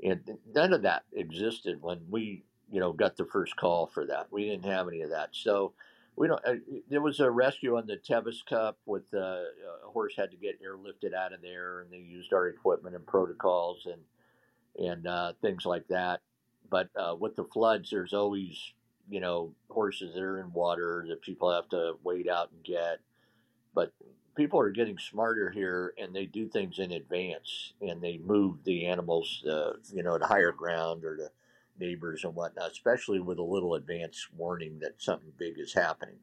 and none of that existed when we you know, got the first call for that. We didn't have any of that. So we don't. Uh, there was a rescue on the Tevis Cup with uh, a horse had to get airlifted out of there, and they used our equipment and protocols and and uh, things like that. But uh, with the floods, there's always you know horses that are in water that people have to wait out and get. But people are getting smarter here, and they do things in advance, and they move the animals, uh, you know, to higher ground or to neighbors and whatnot, especially with a little advance warning that something big is happening.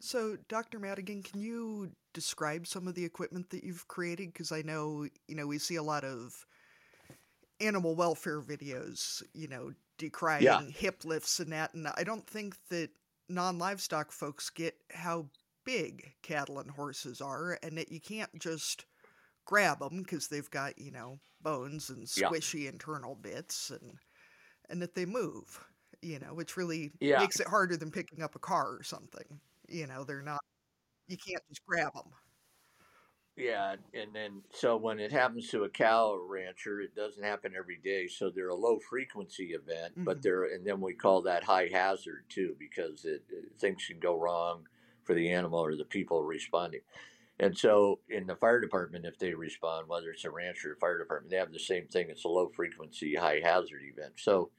So, Dr. Madigan, can you describe some of the equipment that you've created? Because I know, you know, we see a lot of animal welfare videos, you know, decrying yeah. hip lifts and that, and I don't think that non livestock folks get how big cattle and horses are, and that you can't just grab them because they've got you know bones and squishy yeah. internal bits and and that they move you know which really yeah. makes it harder than picking up a car or something you know they're not you can't just grab them yeah and then so when it happens to a cow rancher it doesn't happen every day so they're a low frequency event mm-hmm. but they're and then we call that high hazard too because it, it, things can go wrong for the animal or the people responding and so in the fire department, if they respond, whether it's a ranch or a fire department, they have the same thing. It's a low frequency, high hazard event. So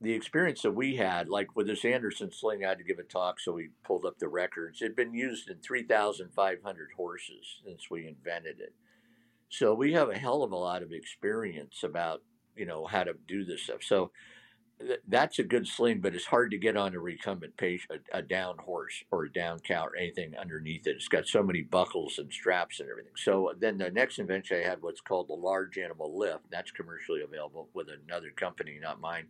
the experience that we had, like with this Anderson sling, I had to give a talk, so we pulled up the records. It'd been used in 3,500 horses since we invented it. So we have a hell of a lot of experience about, you know, how to do this stuff. So that's a good sling, but it's hard to get on a recumbent patient, a, a, down horse or a down cow or anything underneath it. It's got so many buckles and straps and everything. So uh, then the next invention I had what's called the large animal lift. That's commercially available with another company, not mine.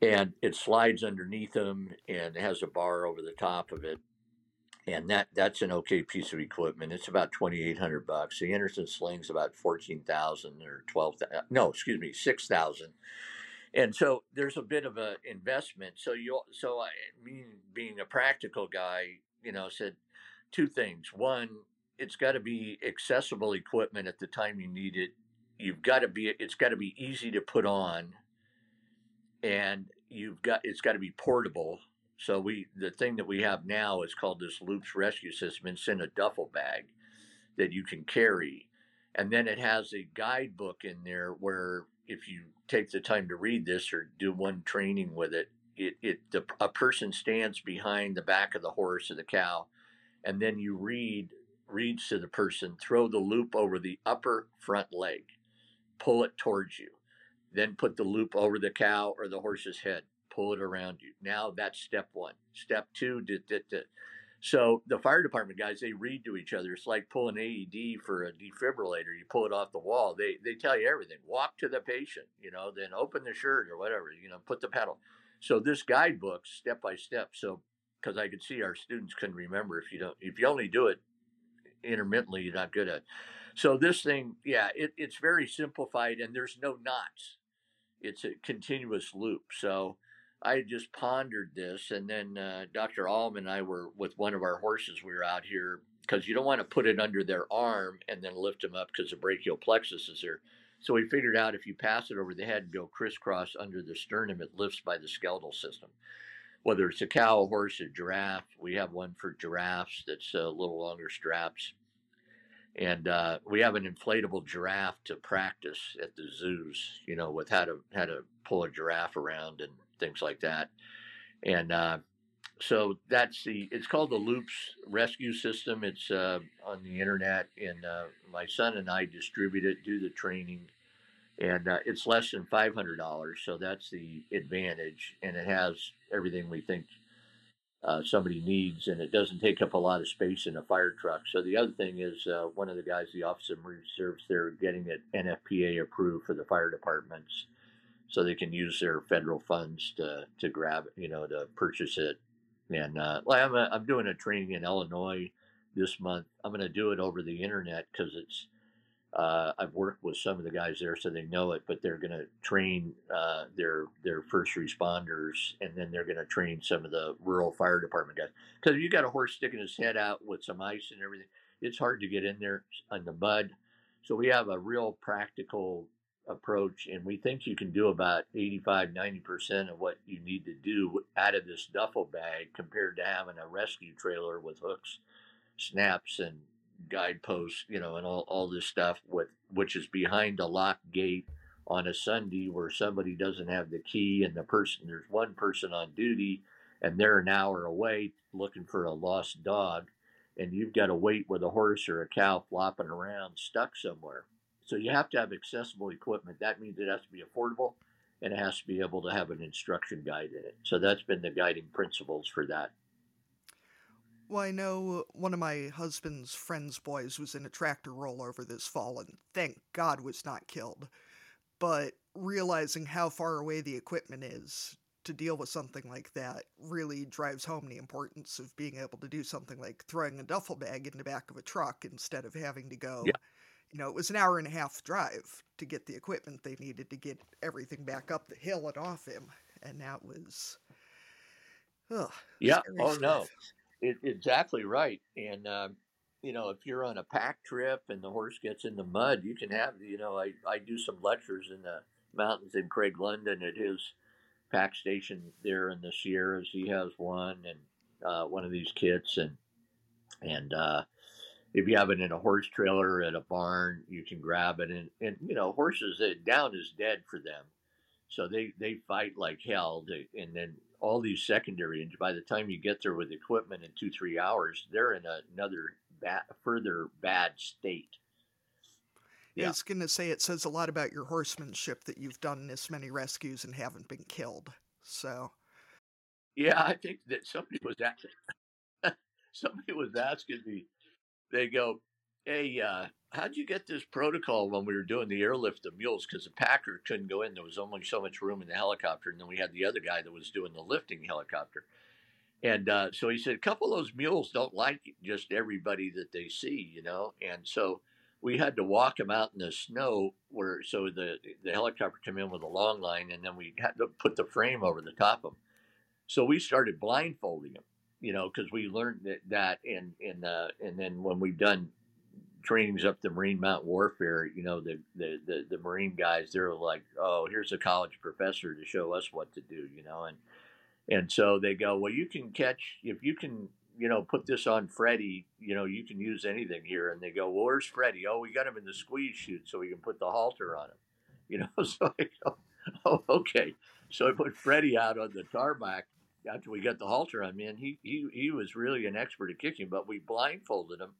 And it slides underneath them and has a bar over the top of it. And that that's an okay piece of equipment. It's about twenty eight hundred bucks. The Anderson sling's about fourteen thousand or twelve. No, excuse me, six thousand and so there's a bit of an investment. So you, so I mean, being a practical guy, you know, said two things. One, it's got to be accessible equipment at the time you need it. You've got to be, it's got to be easy to put on, and you've got, it's got to be portable. So we, the thing that we have now is called this Loops Rescue System. It's in a duffel bag that you can carry, and then it has a guidebook in there where if you take the time to read this or do one training with it, it, it the, a person stands behind the back of the horse or the cow, and then you read reads to the person, throw the loop over the upper front leg, pull it towards you, then put the loop over the cow or the horse's head, pull it around you. Now that's step one. Step two, So the fire department guys, they read to each other. It's like pulling AED for a defibrillator. You pull it off the wall. They they tell you everything. Walk to the patient, you know, then open the shirt or whatever, you know, put the pedal. So this guidebook, step by step. So because I could see our students couldn't remember if you don't if you only do it intermittently, you're not good at. It. So this thing, yeah, it, it's very simplified and there's no knots. It's a continuous loop. So I just pondered this, and then uh, Dr. Aleman and I were with one of our horses. We were out here because you don't want to put it under their arm and then lift them up because the brachial plexus is there. So we figured out if you pass it over the head and go crisscross under the sternum, it lifts by the skeletal system. Whether it's a cow, a horse, a giraffe, we have one for giraffes that's a little longer straps. And uh, we have an inflatable giraffe to practice at the zoos, you know, with how to how to pull a giraffe around and things like that. And uh, so that's the, it's called the Loops Rescue System. It's uh, on the internet, and uh, my son and I distribute it, do the training, and uh, it's less than $500. So that's the advantage. And it has everything we think uh, somebody needs, and it doesn't take up a lot of space in a fire truck. So the other thing is, uh, one of the guys, the Office of Marine Service, they're getting it NFPA approved for the fire departments so they can use their federal funds to to grab you know to purchase it. And uh, I'm a, I'm doing a training in Illinois this month. I'm going to do it over the internet because it's uh, I've worked with some of the guys there, so they know it. But they're going to train uh, their their first responders, and then they're going to train some of the rural fire department guys. Because if you got a horse sticking his head out with some ice and everything, it's hard to get in there in the mud. So we have a real practical approach and we think you can do about 85 90% of what you need to do out of this duffel bag compared to having a rescue trailer with hooks snaps and guideposts you know and all, all this stuff with which is behind a locked gate on a sunday where somebody doesn't have the key and the person there's one person on duty and they're an hour away looking for a lost dog and you've got to wait with a horse or a cow flopping around stuck somewhere so you have to have accessible equipment. That means it has to be affordable and it has to be able to have an instruction guide in it. So that's been the guiding principles for that. Well, I know uh, one of my husband's friend's boys was in a tractor rollover this fall and thank God was not killed. But realizing how far away the equipment is to deal with something like that really drives home the importance of being able to do something like throwing a duffel bag in the back of a truck instead of having to go yeah you know, it was an hour and a half drive to get the equipment they needed to get everything back up the hill and off him. And that was, yeah. Oh, stuff. no. It, exactly right. And, uh, you know, if you're on a pack trip and the horse gets in the mud, you can have, you know, I, I do some lectures in the mountains in Craig London at his pack station there in the Sierras. He has one and uh, one of these kits and, and, uh, if you have it in a horse trailer at a barn, you can grab it. And, and you know, horses, uh, down is dead for them. So they, they fight like hell. To, and then all these secondary, and by the time you get there with equipment in two, three hours, they're in another bad, further bad state. Yeah. I was going to say it says a lot about your horsemanship that you've done this many rescues and haven't been killed. So, yeah, I think that somebody was asking. <laughs> somebody was asking me they go, "Hey, uh, how'd you get this protocol when we were doing the airlift of mules? Because the packer couldn't go in; there was only so much room in the helicopter, and then we had the other guy that was doing the lifting helicopter." And uh, so he said, a couple of those mules don't like just everybody that they see, you know. And so we had to walk them out in the snow, where so the the helicopter came in with a long line, and then we had to put the frame over the top of them. So we started blindfolding them you know, because we learned that, that and and uh, and then when we've done trainings up the Marine Mountain Warfare, you know, the, the the the Marine guys, they're like, oh, here's a college professor to show us what to do, you know, and and so they go, well, you can catch if you can, you know, put this on Freddie, you know, you can use anything here, and they go, well, where's Freddie? Oh, we got him in the squeeze chute, so we can put the halter on him, <laughs> you know. <laughs> So I go, oh, okay. So I put Freddie out on the tarmac after we got the halter on, man, he, he, he was really an expert at kicking, but we blindfolded him.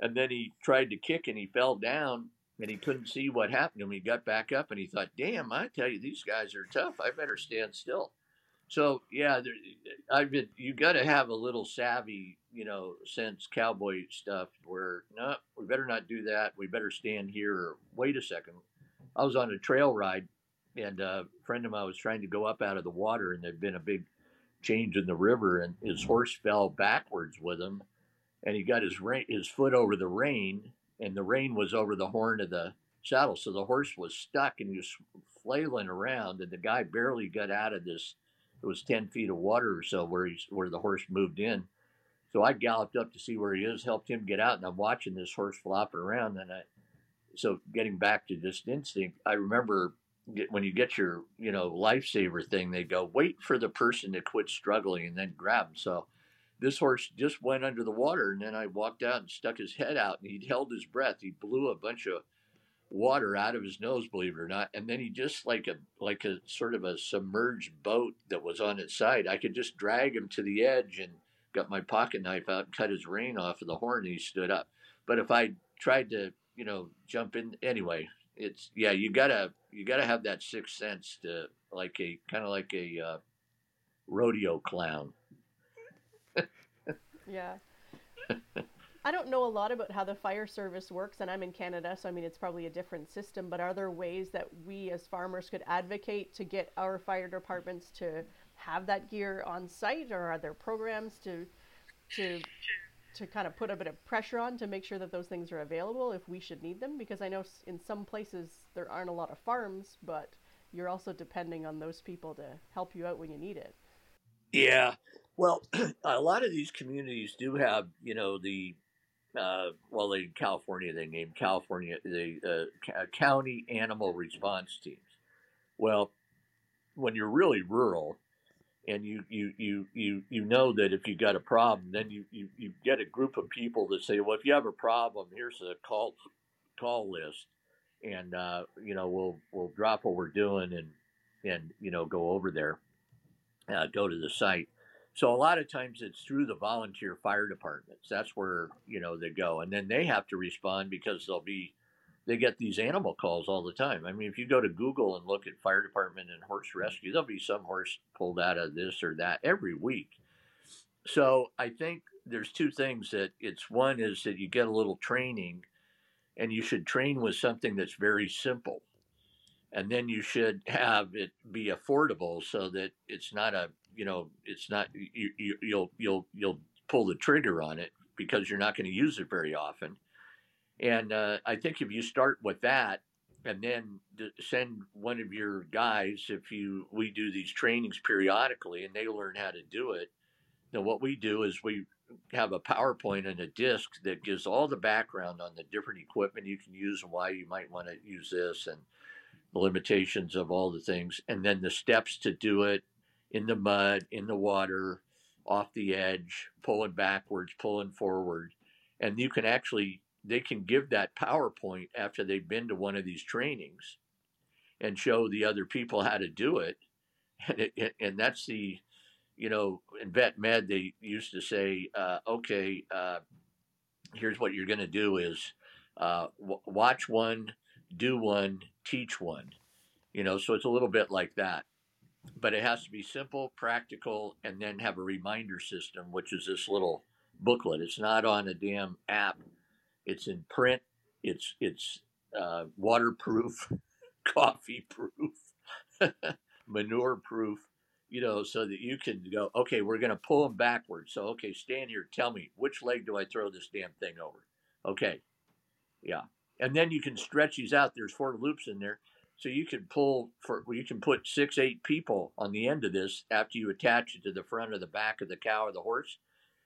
And then he tried to kick and he fell down and he couldn't see what happened to him. He got back up and he thought, damn, I tell you, these guys are tough. I better stand still. So yeah, there, I've been. You got to have a little savvy, you know, sense cowboy stuff. Where no, we better not do that. We better stand here. Or wait a second. I was on a trail ride, and a friend of mine was trying to go up out of the water, and there'd been a big change in the river, and his horse fell backwards with him, and he got his rein, his foot over the rein, and the rein was over the horn of the saddle, so the horse was stuck and he was flailing around, and the guy barely got out of this. It was ten feet of water or so where he's where the horse moved in. So I galloped up to see where he is, helped him get out, and I'm watching this horse flopping around. And I, so getting back to this instinct, I remember when you get your you know lifesaver thing, they go wait for the person to quit struggling and then grab them. So this horse just went under the water, and then I walked out and stuck his head out, and he held his breath. He blew a bunch of water out of his nose, believe it or not, and then he just like a like a sort of a submerged boat that was on its side. I could just drag him to the edge and got my pocket knife out and cut his rein off of the horn, and he stood up. But if I tried to, you know, jump in anyway, it's yeah, you gotta you gotta have that sixth sense to like a kind of like a uh, rodeo clown. <laughs> yeah. I don't know a lot about how the fire service works, and I'm in Canada, so I mean, it's probably a different system. But are there ways that we as farmers could advocate to get our fire departments to have that gear on site, or are there programs to to to kind of put a bit of pressure on to make sure that those things are available if we should need them? Because I know in some places there aren't a lot of farms, but you're also depending on those people to help you out when you need it. Yeah. Well, <clears throat> a lot of these communities do have, you know, the uh, well, in California, they named California the uh, county animal response teams. Well, when you're really rural, and you you you you you know that if you got a problem, then you you, you get a group of people that say, well, if you have a problem, here's a call call list, and uh, you know we'll we'll drop what we're doing and and you know go over there, uh, go to the site so a lot of times it's through the volunteer fire departments. That's where you know they go, and then they have to respond because they'll be they get these animal calls all the time. I mean, if you go to Google and look at fire department and horse mm-hmm. rescue, there'll be some horse pulled out of this or that every week. So I think there's two things that it's one is that you get a little training, and you should train with something that's very simple and then you should have it be affordable so that it's not a you know it's not you, you you'll you'll you'll pull the trigger on it because you're not going to use it very often and uh, i think if you start with that and then send one of your guys if you we do these trainings periodically and they learn how to do it then what we do is we have a powerpoint and a disc that gives all the background on the different equipment you can use and why you might want to use this and the limitations of all the things, and then the steps to do it in the mud, in the water, off the edge, pulling backwards, pulling forward. And you can actually, they can give that PowerPoint after they've been to one of these trainings and show the other people how to do it. <laughs> And, it, and that's the, you know, in vet med, they used to say, uh, okay, uh, here's what you're going to do is uh, w- watch one, do one, teach one. You know, so it's a little bit like that. But it has to be simple, practical, and then have a reminder system, which is this little booklet. It's not on a damn app. It's in print. It's it's uh, waterproof, <laughs> coffee proof, <laughs> manure proof. You know, so that you can go. Okay, we're going to pull them backwards. So okay, stand here. Tell me which leg do I throw this damn thing over? Okay, yeah, and then you can stretch these out. There's four loops in there, so you can pull for you can put six, eight people on the end of this after you attach it to the front or the back of the cow or the horse,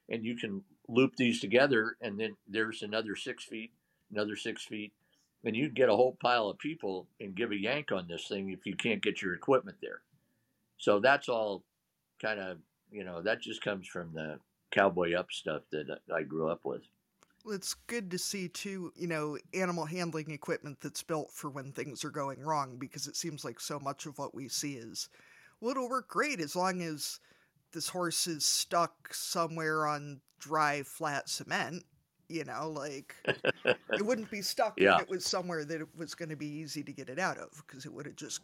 and you can loop these together, and then there's another six feet, another six feet, and you'd get a whole pile of people and give a yank on this thing if you can't get your equipment there. So that's all kind of you know that just comes from the cowboy up stuff that I grew up with Well, it's good to see too, you know, animal handling equipment that's built for when things are going wrong because it seems like so much of what we see is well it'll work great as long as this horse is stuck somewhere on dry flat cement you know like it <laughs> wouldn't be stuck yeah. if it was somewhere that it was going to be easy to get it out of because it would have just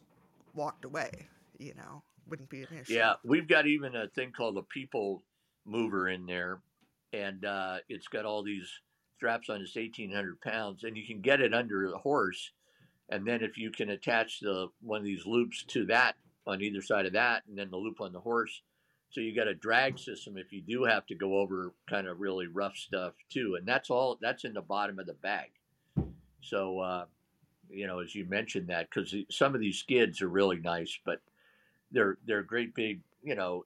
walked away you know wouldn't be an issue. Yeah, we've got even a thing called a people mover in there, and uh, it's got all these straps on. It's eighteen hundred pounds, and you can get it under the horse, and then if you can attach the one of these loops to that on either side of that, and then the loop on the horse. So you got a drag system if you do have to go over kind of really rough stuff too, and that's all. That's in the bottom of the bag. So uh, you know, as you mentioned that, because some of these skids are really nice, but they're they're great big, you know,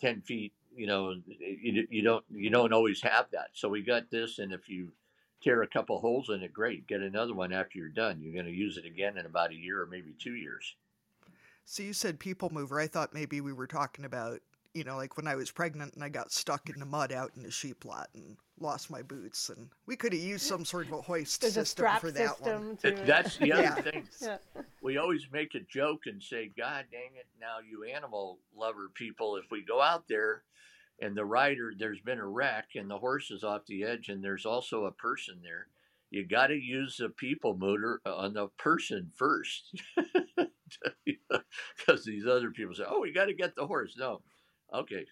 ten feet. You know, you, you don't you don't always have that. So we got this, and if you tear a couple holes in it, great. Get another one after you're done. You're going to use it again in about a year or maybe two years. So you said people mover. I thought maybe we were talking about you know, like when I was pregnant and I got stuck in the mud out in the sheep lot and lost my boots, and we could have used some sort of a hoist There's system a for that one. That's the other Yeah. thing. <laughs> Yeah. We always make a joke and say, "God dang it! Now you animal lover people, if we go out there and the rider, there's been a wreck and the horse is off the edge, and there's also a person there." You got to use the people motor uh, on the person first, <laughs> because these other people say, "Oh, we got to get the horse." No, okay,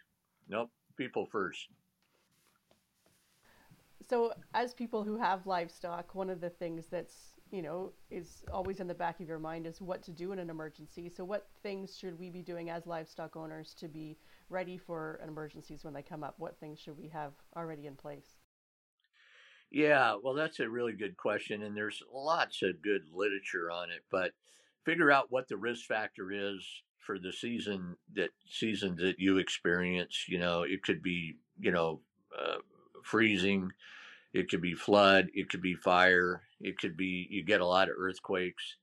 nope, people first. So, as people who have livestock, one of the things that's you know is always in the back of your mind is what to do in an emergency. So, what things should we be doing as livestock owners to be ready for emergencies when they come up? What things should we have already in place? Yeah, well, that's a really good question, and there's lots of good literature on it. But figure out what the risk factor is for the season that season that you experience. You know, it could be you know uh, freezing, it could be flood, it could be fire, it could be you get a lot of earthquakes,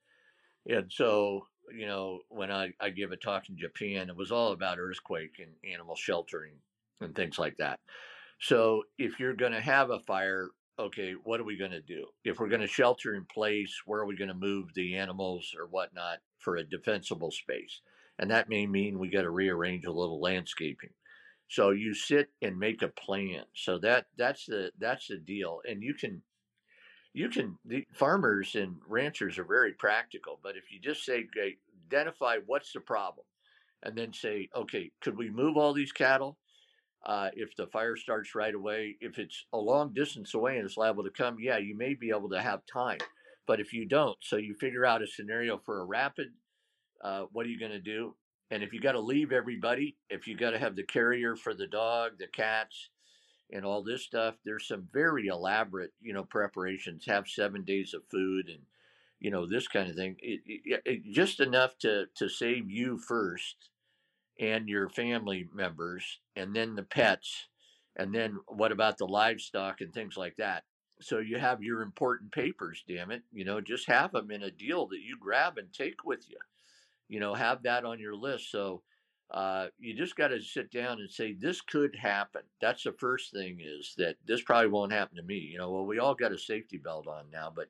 and so you know when I I give a talk in Japan, it was all about earthquake and animal sheltering and things like that. So if you're going to have a fire, okay, what are we going to do? If we're going to shelter in place, where are we going to move the animals or whatnot for a defensible space? And that may mean we got to rearrange a little landscaping. So you sit and make a plan. So that that's the that's the deal. And you can you can the farmers and ranchers are very practical, but if you just say okay, identify what's the problem and then say, okay, could we move all these cattle? uh, if the fire starts right away. If it's a long distance away and it's liable to come, yeah, you may be able to have time. But if you don't, so you figure out a scenario for a rapid, uh, what are you going to do? And if you got to leave everybody, if you got to have the carrier for the dog, the cats, and all this stuff, there's some very elaborate, you know, preparations. Have seven days of food and, you know, this kind of thing. It, it, it, just enough to to save you first and your family members, and then the pets, and then what about the livestock and things like that. So you have your important papers, damn it. You know, just have them in a deal that you grab and take with you. You know, have that on your list. So uh, you just got to sit down and say, this could happen. That's the first thing is that this probably won't happen to me. You know, well, we all got a safety belt on now, but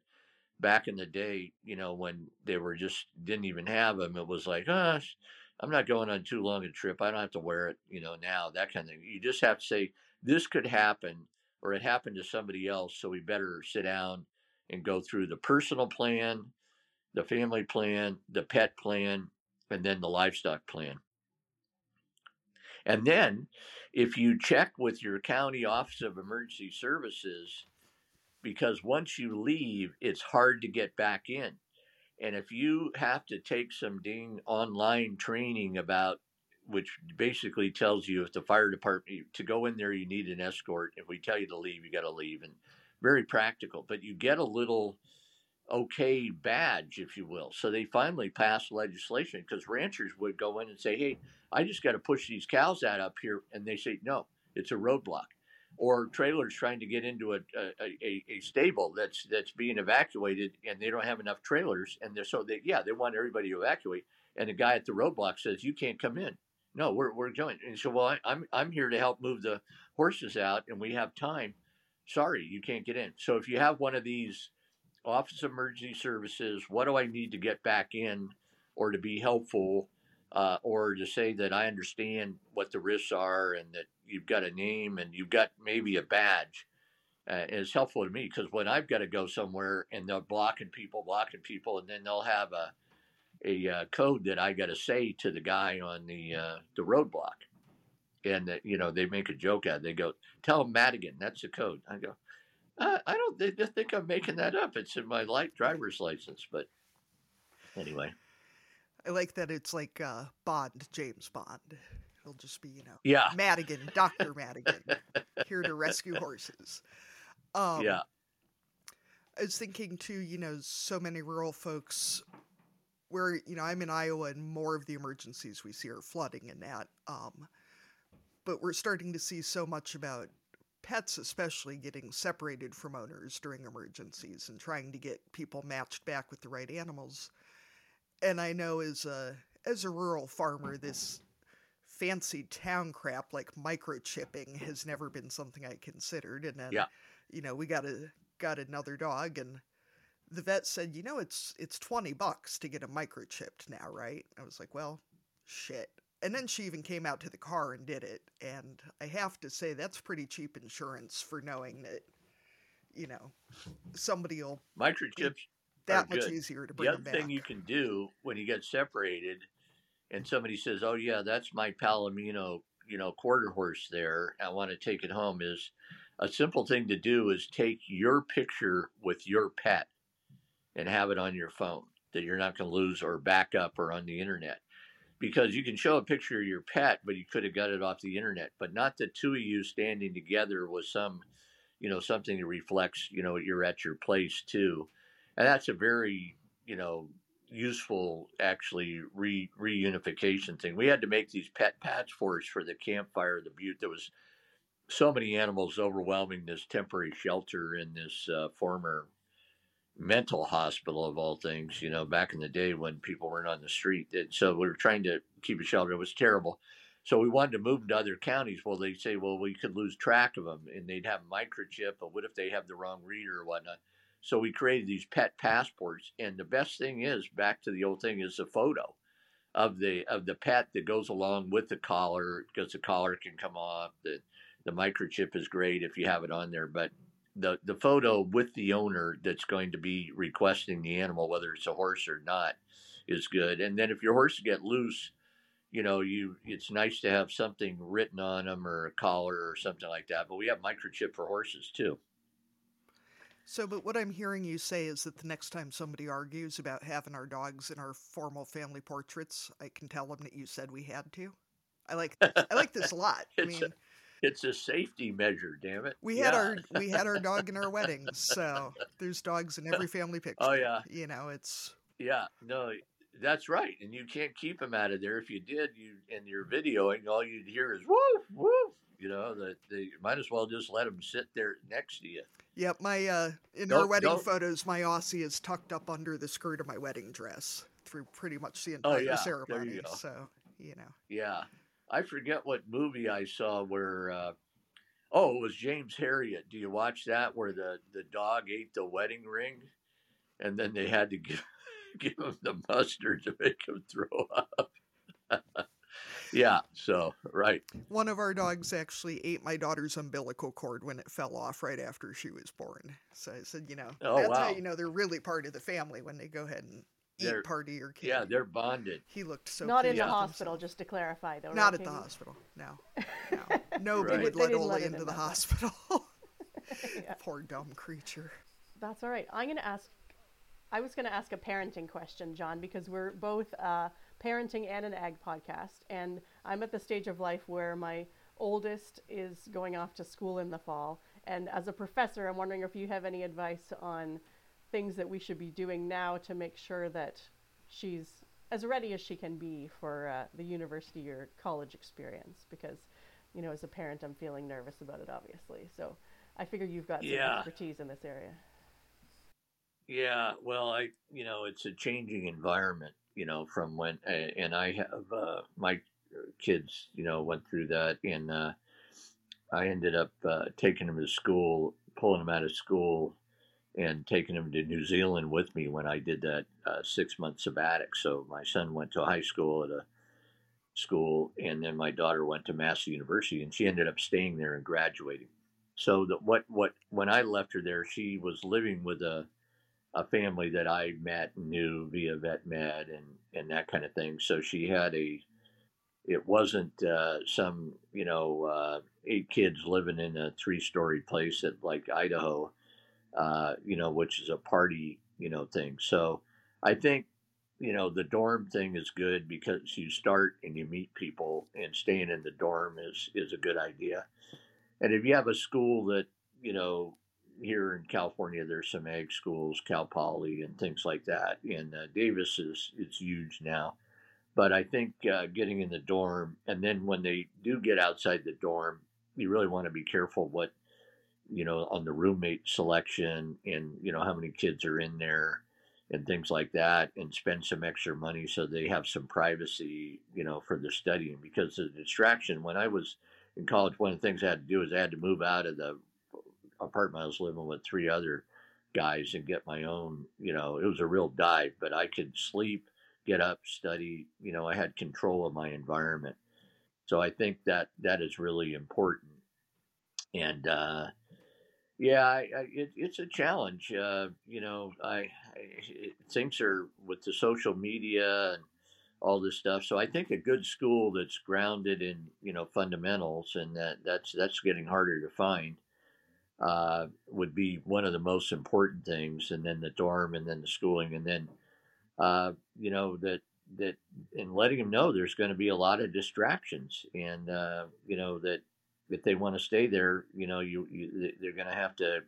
back in the day, you know, when they were just didn't even have them, it was like, ah, I'm not going on too long a trip. I don't have to wear it, you know, now, that kind of thing. You just have to say, this could happen or it happened to somebody else. So we better sit down and go through the personal plan, the family plan, the pet plan, and then the livestock plan. And then if you check with your county office of emergency services, because once you leave, it's hard to get back in. And if you have to take some ding online training about, which basically tells you if the fire department to go in there, you need an escort. If we tell you to leave, you got to leave, and very practical. But you get a little okay badge, if you will. So they finally passed legislation because ranchers would go in and say, "Hey, I just got to push these cows out up here," and they say, "No, it's a roadblock." Or trailers trying to get into a, a, a, stable that's that's being evacuated, and they don't have enough trailers, and they're so they yeah they want everybody to evacuate, and the guy at the roadblock says you can't come in. No, we're we're going. And so well, I, I'm I'm here to help move the horses out, and we have time. Sorry, you can't get in. So if you have one of these Office of Emergency Services, what do I need to get back in or to be helpful uh, or to say that I understand what the risks are and that you've got a name and you've got maybe a badge uh, is helpful to me because when I've got to go somewhere and they're blocking people, blocking people, and then they'll have a a uh, code that I got to say to the guy on the uh, the roadblock, and that you know they make a joke out. It. They go, "Tell him Madigan, that's the code." I go, I, I don't just think I'm making that up. It's in my light driver's license, but anyway. I like that it's like uh, Bond, James Bond. It'll just be, you know, yeah, Madigan, Doctor Madigan, <laughs> here to rescue horses. Um, yeah. I was thinking too, you know, so many rural folks where, you know, I'm in Iowa and more of the emergencies we see are flooding and that. Um, but we're starting to see so much about pets, especially getting separated from owners during emergencies and trying to get people matched back with the right animals. And I know as a as a rural farmer, this fancy town crap like microchipping has never been something I considered. And then, Yeah. you know, we got a got another dog, and the vet said, you know, it's it's twenty bucks to get a microchipped now, right? I was like, well, shit. And then she even came out to the car and did it, and I have to say that's pretty cheap insurance for knowing that, you know, somebody will Microchips that much good. easier to The bring other them back. thing you can do when you get separated, and somebody says, "Oh yeah, that's my Palomino, you know, quarter horse there. I want to take it home." Is a simple thing to do is take your picture with your pet and have it on your phone that you're not going to lose or back up or on the internet. Because you can show a picture of your pet, but you could have got it off the internet, but not the two of you standing together was some, you know, something that reflects, you know, you're at your place too. And that's a very you know useful actually re reunification thing. We had to make these pet us for the campfire the butte there was so many animals overwhelming this temporary shelter in this uh, former mental hospital of all things you know back in the day when people weren't on the street and so we were trying to keep a shelter. It was terrible. So we wanted to move them to other counties. Well they say well we could lose track of them and they'd have a microchip but what if they have the wrong reader or whatnot? So we created these pet passports, and the best thing is back to the old thing is the photo of the of the pet that goes along with the collar because the collar can come off. The the microchip is great if you have it on there, but the the photo with the owner that's going to be requesting the animal, whether it's a horse or not, is good. And then if your horse get loose, you know you it's nice to have something written on them or a collar or something like that. But we have microchip for horses too. So, but what I'm hearing you say is that the next time somebody argues about having our dogs in our formal family portraits, I can tell them that you said we had to. I like I like this a lot. I <laughs> mean, It's a safety measure, damn it. we had Yeah. our we had our dog in our weddings, so there's dogs in every family <laughs> picture. Oh, yeah. you know it's Yeah, no, that's right. And you can't keep them out of there. If you did, you in your videoing, all you'd hear is woof woof. You know that they might as well just let them sit there next to you. Yep, my uh in Don't- our wedding don't- photos, my Aussie is tucked up under the skirt of my wedding dress through pretty much the entire Oh, entire yeah, there you ceremony. go. So you know, Yeah, I forget what movie I saw where. Uh, oh, it was James Herriot. Do you watch that where the the dog ate the wedding ring, and then they had to give <laughs> give him the mustard to make him throw up. <laughs> yeah. So right. one of our dogs actually ate my daughter's umbilical cord when it fell off right after she was born. So I said, you know, Oh, that's how wow. you know they're really part of the family when they go ahead and eat They're- part of your kid. Yeah, they're bonded. he looked so Not in the with hospital, just to clarify, though. Not right, at the hospital. No, <laughs> no. Nobody Right. would let didn't Ola into in the hospital. <laughs> <laughs> Yeah. Poor dumb creature. That's all right. I'm going to ask. I was going to ask a parenting question, John, because we're both uh, parenting and an ag podcast, and I'm at the stage of life where my oldest is going off to school in the fall, and as a professor, I'm wondering if you have any advice on things that we should be doing now to make sure that she's as ready as she can be for uh, the university or college experience. Because, you know, as a parent, I'm feeling nervous about it, obviously. So I figure you've got some Yeah. expertise in this area. Yeah, well, I you know it's a changing environment, you know, from when and I have uh, my kids, you know, went through that, and uh, I ended up uh, taking them to school, pulling them out of school, and taking him to New Zealand with me when I did that uh, six month sabbatic. So my son went to high school at a school, and then my daughter went to Massey University, and she ended up staying there and graduating. So that what what when I left her there, she was living with a a family that I met and knew via vet med and and that kind of thing. So she had a it wasn't uh, some you know uh, eight kids living in a three story place at like Idaho, uh, you know, which is a party you know thing. So I think you know the dorm thing is good because you start and you meet people and staying in the dorm is is a good idea. And if you have a school that you know here in California, there's some ag schools, Cal Poly, and things like that. And uh, Davis is it's huge now, but I think uh, getting in the dorm, and then when they do get outside the dorm, you really want to be careful what you know on the roommate selection and you know how many kids are in there and things like that and spend some extra money so they have some privacy you know for the studying because the distraction when i was in college one of the things i had to do is i had to move out of the apartment I was living with three other guys and get my own, you know, it was a real dive, but I could sleep, get up, study, you know, I had control of my environment. So I think that that is really important. And, uh, yeah, I, I, it, it's a challenge. Uh, you know, I, I things are with the social media and all this stuff. So I think a good school that's grounded in you know fundamentals and that that's that's getting harder to find uh, would be one of the most important things, and then the dorm, and then the schooling, and then uh, you know that that and letting them know there's going to be a lot of distractions, and uh, you know that if they want to stay there, you know you, you they're going to have to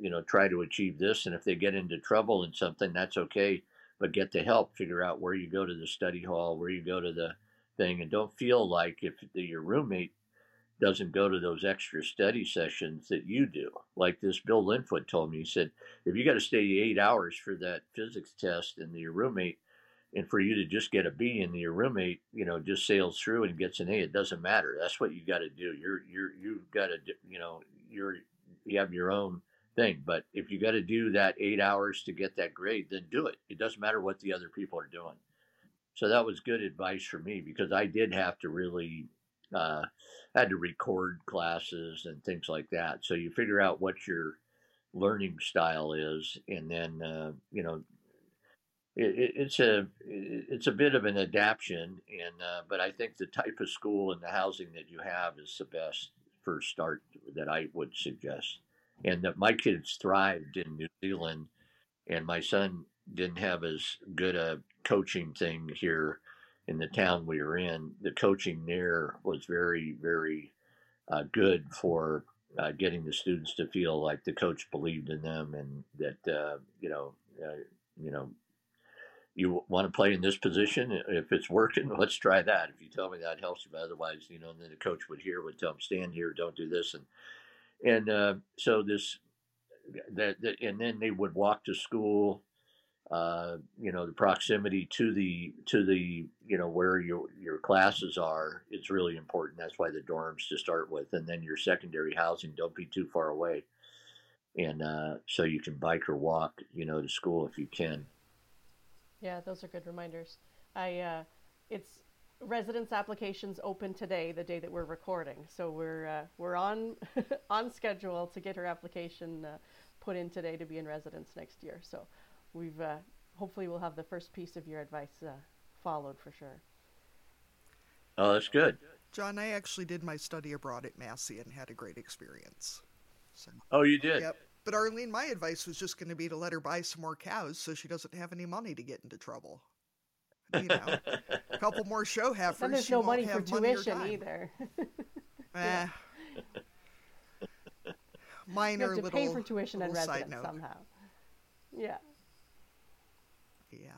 you know try to achieve this, and if they get into trouble in something, that's okay, but get the help, figure out where you go to the study hall, where you go to the thing, and don't feel like if your roommate doesn't go to those extra study sessions that you do. Like this Bill Linfoot told me, he said, if you got to stay eight hours for that physics test and your roommate, and for you to just get a B and your roommate, you know, just sails through and gets an A, it doesn't matter. That's what you got to do. You're, you're, you've got to, you know, you're, you have your own thing. But if you got to do that eight hours to get that grade, then do it. It doesn't matter what the other people are doing. So that was good advice for me because I did have to really uh, had to record classes and things like that. So you figure out what your learning style is, and then uh, you know it, it's a it's a bit of an adaptation, and uh, but I think the type of school and the housing that you have is the best first start that I would suggest. And that my kids thrived in New Zealand, and my son didn't have as good a coaching thing here in the town we were in, the coaching there was very, very uh, good for uh, getting the students to feel like the coach believed in them and that uh, you know, uh, you know, you want to play in this position. If it's working, <laughs> let's try that. If you tell me that helps you, but otherwise, you know, and then the coach would hear would tell them stand here, don't do this, and and uh, so this that, that and then they would walk to school uh, you know the proximity to the to the you know where your your classes are is really important that's why the dorms to start with and then your secondary housing don't be too far away and uh, so you can bike or walk you know to school if you can yeah those are good reminders i uh, it's residence applications open today the day that we're recording so we're uh, we're on <laughs> on schedule to get her application uh, put in today to be in residence next year so we've uh, hopefully we'll have the first piece of your advice uh, followed for sure. Oh, that's good. John, I actually did my study abroad at Massey and had a great experience. So, oh, you did? Yep. But Arlene, my advice was just going to be to let her buy some more cows so she doesn't have any money to get into trouble. You know, a <laughs> couple more show heifers. And there's no money for tuition either. <laughs> eh. Minor you have to little, pay for tuition and residence somehow. Yeah. Yeah.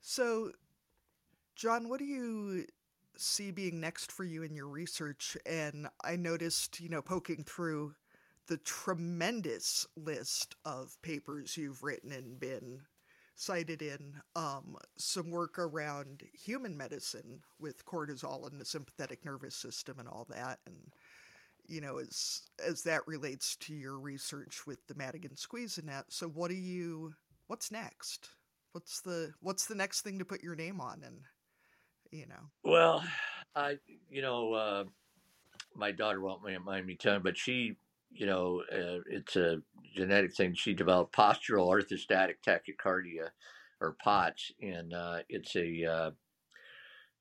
So, John, what do you see being next for you in your research? And I noticed, you know, poking through the tremendous list of papers you've written and been cited in um, some work around human medicine with cortisol and the sympathetic nervous system and all that. And you know as as that relates to your research with the Madigan squeeze and that so what do you what's next? What's the what's the next thing to put your name on and you know? Well i you know uh, my daughter won't mind me telling but she you know, uh, it's a genetic thing. She developed postural orthostatic tachycardia, or POTS, and uh, it's a uh,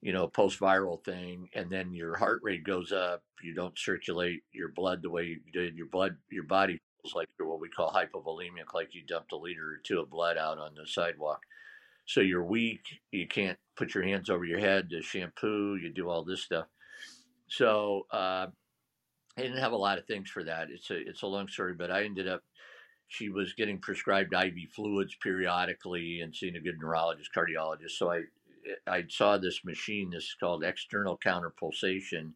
you know post-viral thing. And then your heart rate goes up. You don't circulate your blood the way you did. Your blood, your body feels like you're what we call hypovolemic, like you dumped a liter or two of blood out on the sidewalk. So you're weak. You can't put your hands over your head to shampoo. You do all this stuff. So uh, I didn't have a lot of things for that. It's a it's a long story, but I ended up she was getting prescribed IV fluids periodically and seeing a good neurologist, cardiologist. So I I saw this machine. This is called external counter pulsation,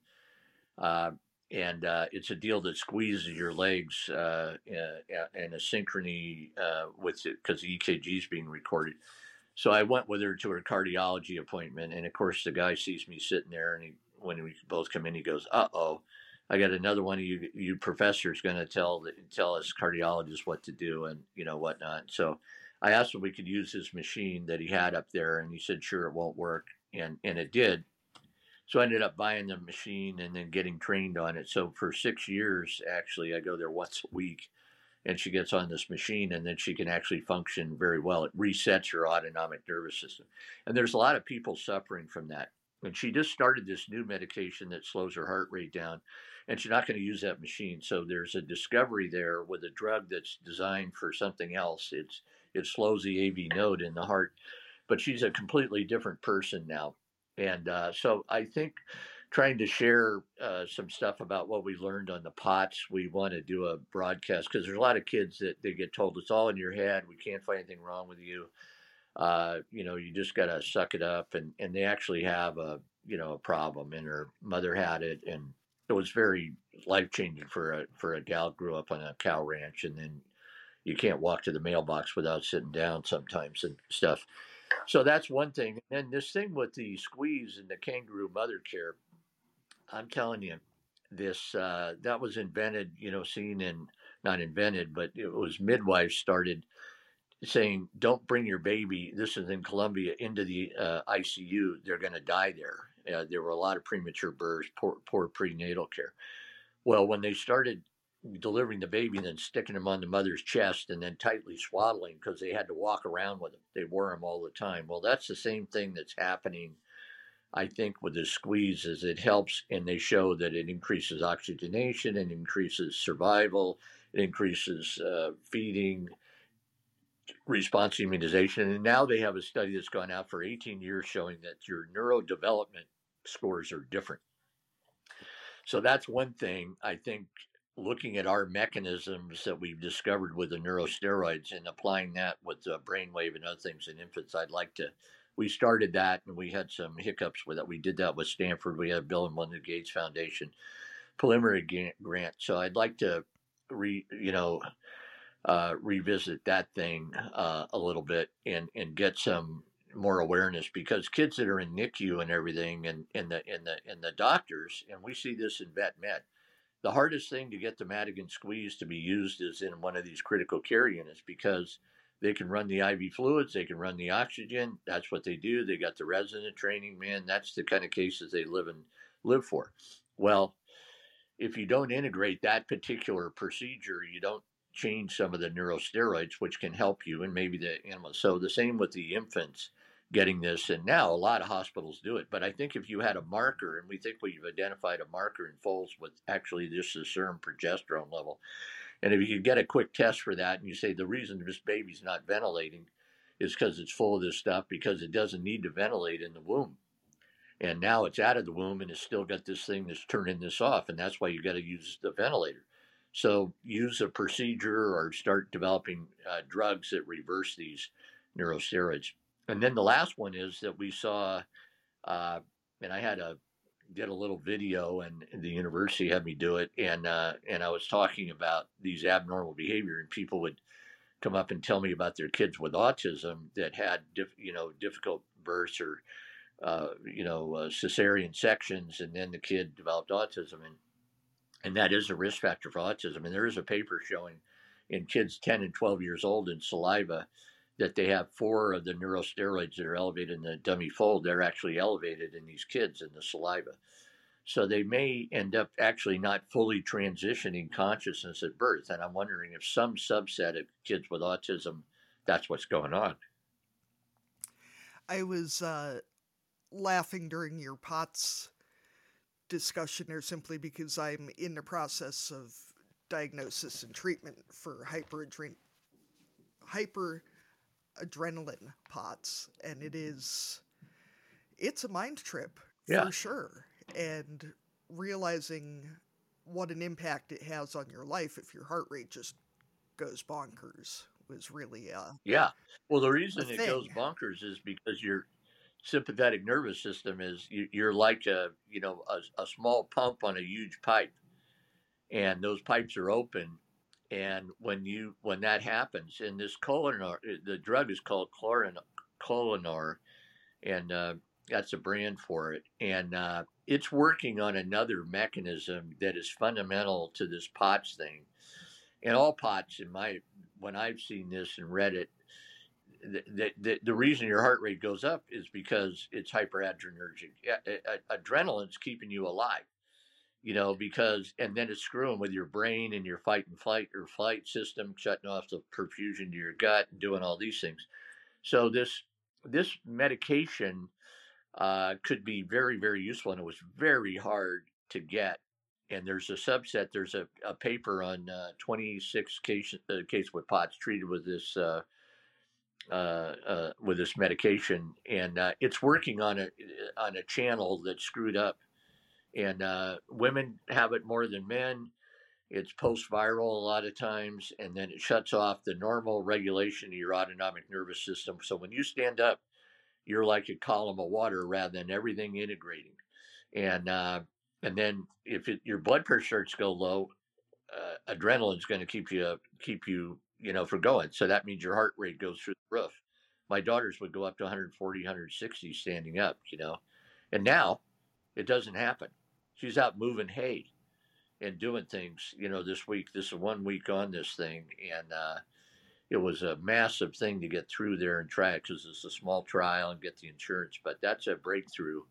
uh, and uh, it's a deal that squeezes your legs uh, in a synchrony uh, with it because the EKG is being recorded. So I went with her to her cardiology appointment, and of course the guy sees me sitting there, and he, when we both come in, he goes, "Uh oh." I got another one of you you professors going to tell tell us cardiologists what to do and you know whatnot. So I asked if we could use his machine that he had up there, and he said sure it won't work, and and it did. So I ended up buying the machine and then getting trained on it. So for six years, actually, I go there once a week, and she gets on this machine, and then she can actually function very well. It resets her autonomic nervous system, and there's a lot of people suffering from that. And she just started this new medication that slows her heart rate down and she's not going to use that machine. So there's a discovery there with a drug that's designed for something else. It's it slows the AV node in the heart, but she's a completely different person now. And uh, so I think trying to share uh, some stuff about what we learned on the pots. We want to do a broadcast because there's a lot of kids that they get told it's all in your head. We can't find anything wrong with you. Uh, you know, you just got to suck it up. And, and they actually have a, you know, a problem and her mother had it. And it was very life changing for a for a gal grew up on a cow ranch and then you can't walk to the mailbox without sitting down sometimes and stuff. So that's one thing. And this thing with the squeeze and the kangaroo mother care, I'm telling you, this uh, that was invented, you know, seen in not invented, but it was midwives started saying, "Don't bring your baby." This is in Colombia into the uh, ICU. They're going to die there. Uh, there were a lot of premature births, poor, poor prenatal care. Well, when they started delivering the baby and then sticking him on the mother's chest and then tightly swaddling because they had to walk around with him, they wore him all the time. Well, that's the same thing that's happening. I think with the squeeze is it helps and they show that it increases oxygenation and increases survival, it increases uh, feeding, response immunization. And now they have a study that's gone out for 18 years showing that your neurodevelopment scores are different. So that's one thing I think looking at our mechanisms that we've discovered with the neurosteroids and applying that with the brainwave and other things in infants, I'd like to. We started that and we had some hiccups with it. We did that with Stanford. We had Bill and Melinda Gates Foundation preliminary grant. So I'd like to re, you know, uh, revisit that thing uh, a little bit and and get some more awareness because kids that are in NICU and everything and, and the and the and the doctors and we see this in vet med the hardest thing to get the Madigan squeeze to be used is in one of these critical care units because they can run the IV fluids, they can run the oxygen. That's what they do. They got the resident training, man. That's the kind of cases they live and live for. Well, if you don't integrate that particular procedure, you don't change some of the neurosteroids, which can help you, and maybe the animals. So the same with the infants getting this, and now a lot of hospitals do it. But I think if you had a marker, and we think we've identified a marker in foals with actually just the serum progesterone level, and if you could get a quick test for that, and you say the reason this baby's not ventilating is because it's full of this stuff because it doesn't need to ventilate in the womb. And now it's out of the womb and it's still got this thing that's turning this off. And that's why you got to use the ventilator. So use a procedure or start developing uh, drugs that reverse these neurosteroids. And then the last one is that we saw, uh, and I had a did a little video, and the university had me do it, and uh, and I was talking about these abnormal behavior, and people would come up and tell me about their kids with autism that had diff, you know difficult births or uh, you know uh, cesarean sections, and then the kid developed autism, and and that is a risk factor for autism. And there is a paper showing in kids 10 and 12 years old in saliva that they have four of the neurosteroids that are elevated in the dummy foal. They're actually elevated in these kids in the saliva. So they may end up actually not fully transitioning consciousness at birth. And I'm wondering if some subset of kids with autism, that's what's going on. I was uh, laughing during your POTS discussion there simply because I'm in the process of diagnosis and treatment for hyperadren- hyperadrenaline POTS, and it is it's a mind trip Yeah. for sure. And realizing what an impact it has on your life if your heart rate just goes bonkers was really uh Yeah. Well, the reason it goes bonkers is because your sympathetic nervous system is you, you're like a you know a, a small pump on a huge pipe, and those pipes are open. And when you when that happens, and this Corlanor, the drug is called Clorin, Corlanor, and uh, that's a brand for it, and uh, it's working on another mechanism that is fundamental to this POTS thing. And all POTS, in my when I've seen this and read it, the, the, the, reason your heart rate goes up is because it's hyperadrenergic. Adrenaline's keeping you alive, you know, because, and then it's screwing with your brain and your fight and flight or flight system, shutting off the perfusion to your gut and doing all these things. So this, this medication uh, could be very, very useful. And it was very hard to get. And there's a subset, there's a, a paper on uh, 26 case, uh, case with POTS treated with this uh, with this medication, and uh, it's working on a on a channel that's screwed up. And uh, women have it more than men. It's post viral a lot of times, and then it shuts off the normal regulation of your autonomic nervous system. So when you stand up, you're like a column of water rather than everything integrating. And uh, and then if it, your blood pressure starts to go low, uh, adrenaline's going to keep you keep you you know for going. So that means your heart rate goes through the roof. My daughters would go up to 140, 160 standing up, you know, and now it doesn't happen. She's out moving hay and doing things, you know. This week, this is one week on this thing, and uh, it was a massive thing to get through there and try because it's a small trial and get the insurance. But that's a breakthrough.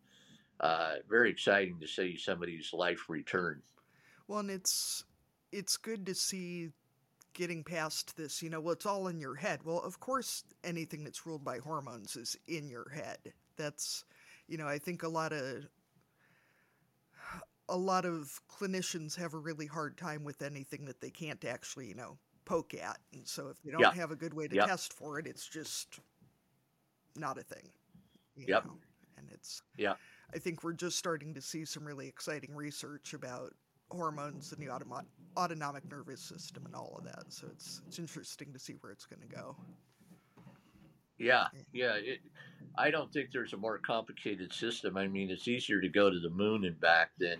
Uh, very exciting to see somebody's life return. well and it's it's good to see getting past this, you know, well it's all in your head. Well, of course anything that's ruled by hormones is in your head. That's you know, I think a lot of a lot of clinicians have a really hard time with anything that they can't actually, you know, poke at. And so if they don't Yeah. have a good way to Yep. test for it, it's just not a thing. You Yep. know? And it's yeah. I think we're just starting to see some really exciting research about hormones and the automo- autonomic nervous system and all of that. So it's it's interesting to see where it's going to go. Yeah, yeah. It, I don't think there's a more complicated system. I mean, it's easier to go to the moon and back than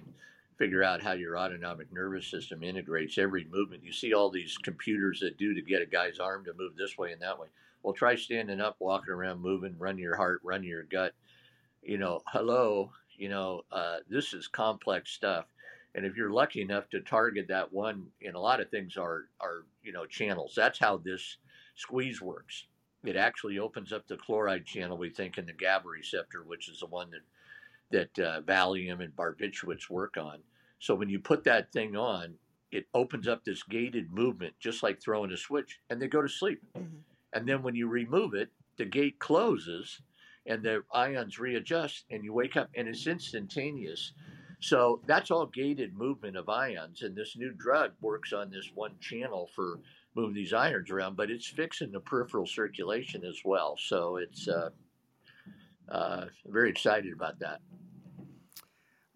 figure out how your autonomic nervous system integrates every movement. You see all these computers that do to get a guy's arm to move this way and that way. Well, try standing up, walking around, moving, run your heart, run your gut. You know, hello. You know, uh, this is complex stuff. And if you're lucky enough to target that one, and a lot of things are are you know channels. That's how this squeeze works it actually opens up the chloride channel, we think, in the GABA receptor, which is the one that that uh, Valium and barbiturates work on. So when you put that thing on, it opens up this gated movement, just like throwing a switch, and they go to sleep. Mhm. And then when you remove it, the gate closes, and the ions readjust, and you wake up, and it's instantaneous. So that's all gated movement of ions, and this new drug works on this one channel for moving these ions around, but it's fixing the peripheral circulation as well. So it's uh, uh, very excited about that.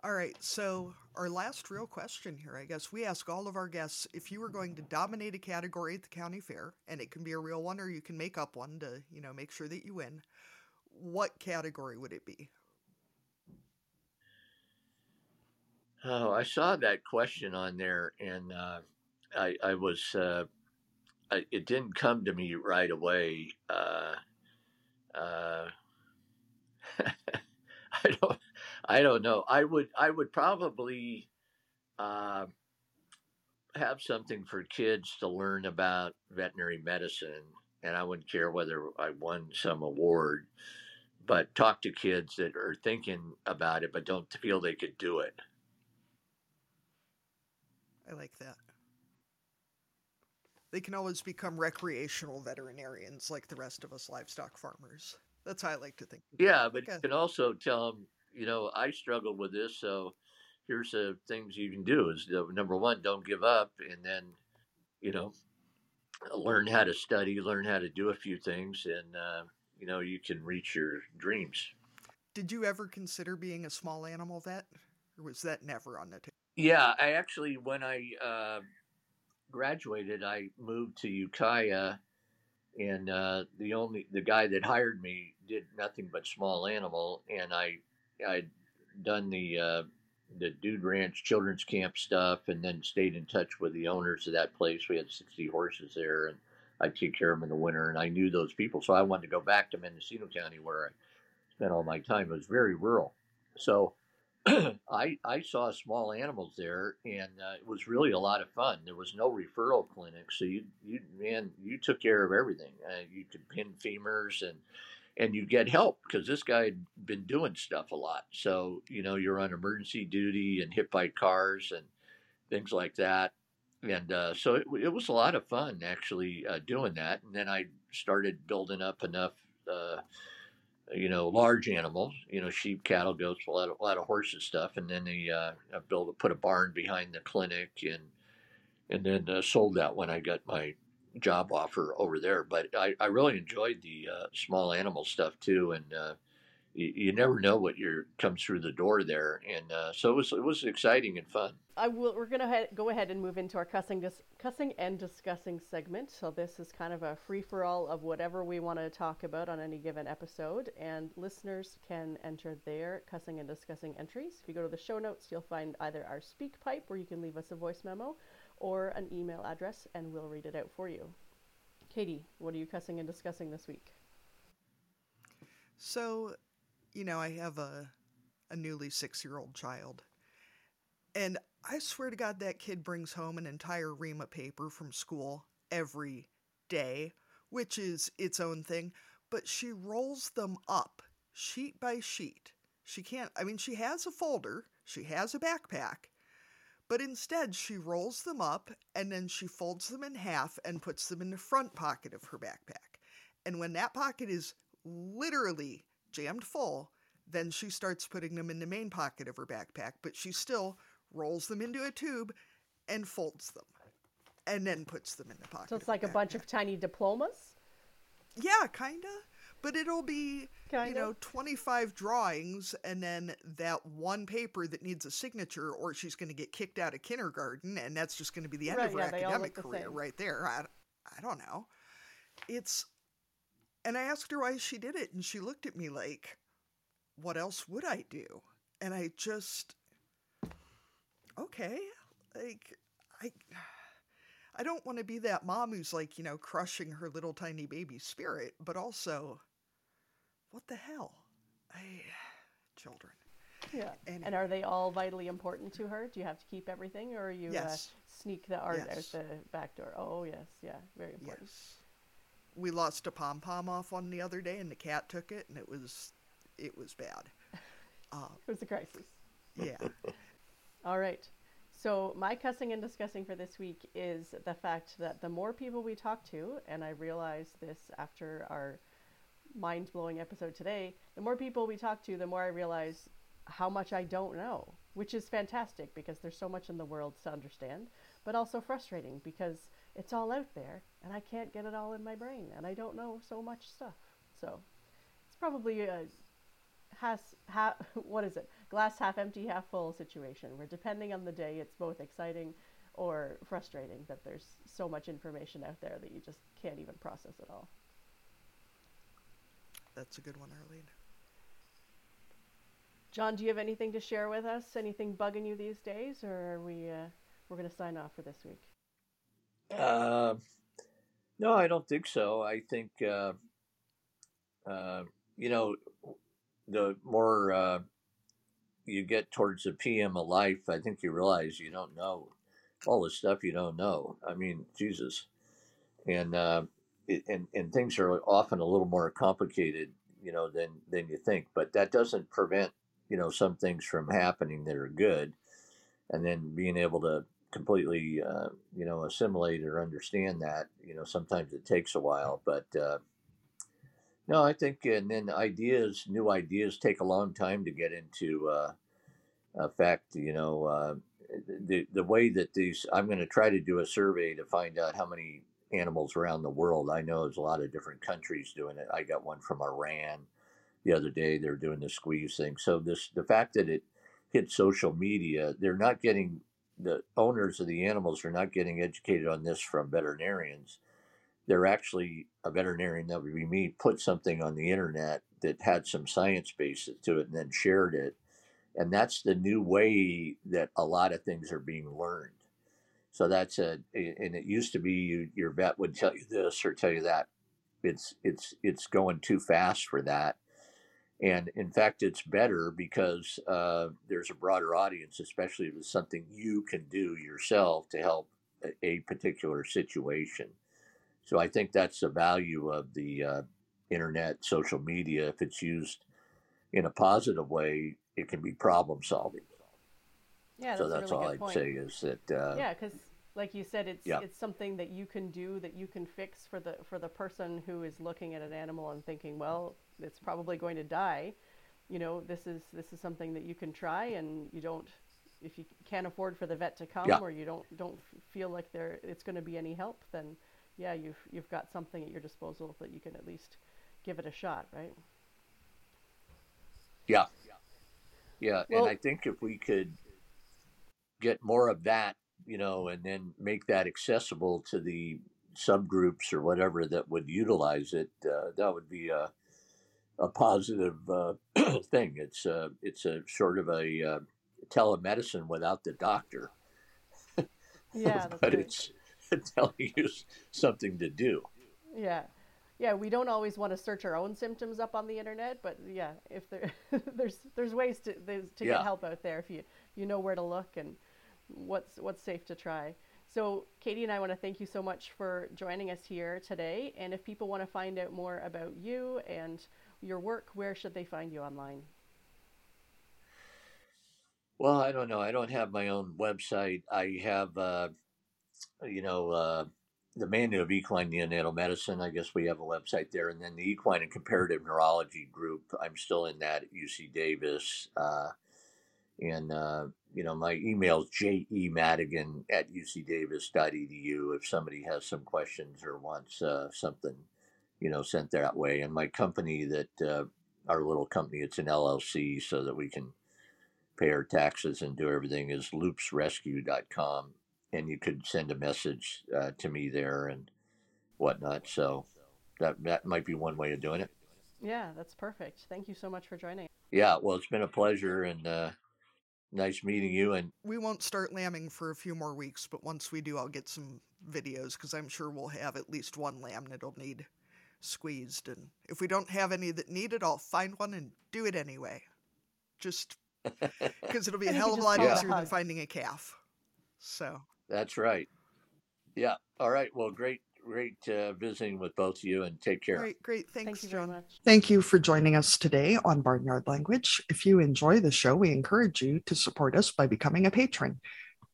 All right, so our last real question here, I guess we ask all of our guests if you were going to dominate a category at the county fair, and it can be a real one or you can make up one to, you know, make sure that you win. What category would it be? Oh, I saw that question on there, and uh, I, I was. Uh, I, it didn't come to me right away. Uh, uh, <laughs> I don't. I don't know. I would. I would probably uh, have something for kids to learn about veterinary medicine, and I wouldn't care whether I won some award. But talk to kids that are thinking about it, but don't feel they could do it I like that. They can always become recreational veterinarians like the rest of us livestock farmers. That's how I like to think. Yeah, but okay. you can also tell them, you know, I struggled with this, so here's the things you can do is number one, don't give up, and then, you know, learn how to study, learn how to do a few things, and uh, you know, you can reach your dreams. Did you ever consider being a small animal vet, or was that never on the table? Yeah, I actually, when I uh, graduated, I moved to Ukiah, and uh, the only the guy that hired me did nothing but small animal, and I I'd done the uh, the Dude Ranch Children's Camp stuff, and then stayed in touch with the owners of that place. We had sixty horses there, and I take care of them in the winter, and I knew those people, so I wanted to go back to Mendocino County where I spent all my time. It was very rural, so <clears throat> I I saw small animals there, and uh, it was really a lot of fun. There was no referral clinic, so you you man you took care of everything. Uh, you could pin femurs and and you get help because this guy had been doing stuff a lot. So you know you're on emergency duty and hit by cars and things like that. And uh, so it, it, was a lot of fun actually uh, doing that. And then I started building up enough uh, you know, large animals, you know, sheep, cattle, goats, a lot of, a lot of horses stuff, and then they uh, built put a barn behind the clinic, and and then uh, sold that when I got my job offer over there. But I, I really enjoyed the uh, small animal stuff too, and uh, you, you, never know what your comes through the door there, and uh, so it was it was exciting and fun. I will. We're gonna go ahead and move into our cussing, dis- cussing and discussing segment. So this is kind of a free for all of whatever we want to talk about on any given episode, and listeners can enter their cussing and discussing entries. If you go to the show notes, you'll find either our SpeakPipe where you can leave us a voice memo, or an email address, and we'll read it out for you. Katie, what are you cussing and discussing this week? So, you know, I have a a newly six year old child. And I swear to God, that kid brings home an entire ream paper from school every day, which is its own thing, but she rolls them up sheet by sheet. She can't, I mean, she has a folder, she has a backpack, but instead she rolls them up and then she folds them in half and puts them in the front pocket of her backpack. And when that pocket is literally jammed full, then she starts putting them in the main pocket of her backpack, but she still rolls them into a tube and folds them and then puts them in the pocket. So it's like a bunch of tiny diplomas? Yeah, kind of. But it'll be, kinda. you know, 25 drawings and then that one paper that needs a signature, or she's going to get kicked out of kindergarten, and that's just going to be the end right, of her yeah, academic career the right there. I, I don't know. It's, and I asked her why she did it, and she looked at me like, what else would I do? And I just, okay, like I I don't want to be that mom who's like, you know, crushing her little tiny baby spirit, but also what the hell? I children. Yeah. And, and are they all vitally important to her? Do you have to keep everything or are you uh, yes. uh, sneak the art yes. out the back door? Oh, yes. Yeah, very important. Yes. We lost a pom pom off one the other day and the cat took it and it was it was bad. <laughs> Uh, it was a crisis. Yeah. <laughs> All right. So, my cussing and discussing for this week is the fact that the more people we talk to, and I realized this after our mind blowing episode today, the more people we talk to, the more I realize how much I don't know, which is fantastic because there's so much in the world to understand, but also frustrating because it's all out there and I can't get it all in my brain and I don't know so much stuff. So, it's probably a has ha, <laughs> what is it? Glass half empty half full situation where depending on the day it's both exciting or frustrating that there's so much information out there that you just can't even process it all. That's a good one arlene. John do you have anything to share with us? Anything bugging you these days or are we uh, we're going to sign off for this week uh, no i don't think so i think uh, uh you know the more uh, you get towards the PM of life, I think you realize you don't know all the stuff you don't know. I mean, Jesus, and uh, it, and and things are often a little more complicated, you know, than than you think. But that doesn't prevent you know some things from happening that are good, and then being able to completely, uh, you know, assimilate or understand that. You know, sometimes it takes a while, but uh, no, I think, and then ideas, new ideas take a long time to get into uh, effect. You know, uh, the the way that these, I'm going to try to do a survey to find out how many animals around the world. I know there's a lot of different countries doing it. I got one from Iran the other day. They're doing the squeeze thing. So this, the fact that it hit social media, they're not getting the owners of the animals are not getting educated on this from veterinarians. They're actually a veterinarian that would be me put something on the internet that had some science basis to it and then shared it. And that's the new way that a lot of things are being learned. So that's a, and it used to be you, your vet would tell you this or tell you that. It's it's it's going too fast for that and in fact, it's better because uh, there's a broader audience, especially if it's something you can do yourself to help a, a particular situation. So I think that's the value of the uh, internet, social media. If it's used in a positive way, it can be problem solving. Yeah, that's so that's really all I'd point. say is that. Uh, yeah, because like you said, it's yeah. it's something that you can do that you can fix for the for the person who is looking at an animal and thinking, well, it's probably going to die you know this is this is something that you can try and you don't if you can't afford for the vet to come yeah. or you don't don't feel like there it's going to be any help then yeah you've you've got something at your disposal that you can at least give it a shot right yeah yeah well, and i think if we could get more of that you know and then make that accessible to the subgroups or whatever that would utilize it uh, that would be a a positive uh, <clears throat> thing. It's a, uh, it's a sort of a uh, telemedicine without the doctor. Yeah, <laughs> but it's <laughs> telling you something to do. Yeah, yeah. We don't always want to search our own symptoms up on the internet, but yeah, if there <laughs> there's there's ways to there's, to yeah. get help out there if you you know where to look and what's what's safe to try. So, Katie and I want to thank you so much for joining us here today. And if people want to find out more about you and your work, where should they find you online? Well, I don't know. I don't have my own website. I have, uh, you know, uh, the Manual of Equine Neonatal Medicine. I guess we have a website there, and then the Equine and Comparative Neurology Group. I'm still in that at UC Davis, uh, and uh, you know, my email is jemadigan at ucdavis.edu. If somebody has some questions or wants uh, something you know, sent that way. And my company that uh, our little company, it's an LLC, so that we can pay our taxes and do everything is loopsrescue.com. And you could send a message uh, to me there and whatnot. So that that might be one way of doing it. Yeah, that's perfect. Thank you so much for joining. Yeah, well, it's been a pleasure and uh, nice meeting you. And we won't start lambing for a few more weeks, but once we do, I'll get some videos because I'm sure we'll have at least one lamb that'll need squeezed. And if we don't have any that need it, I'll find one and do it anyway. Just <laughs> because it'll be a hell of a lot easier than finding a calf. So that's right. Yeah. All right. Well, great, great uh, visiting with both of you and take care. Great, great. Thanks, Thank John. Much. Thank you for joining us today on Barnyard Language. If you enjoy the show, we encourage you to support us by becoming a patron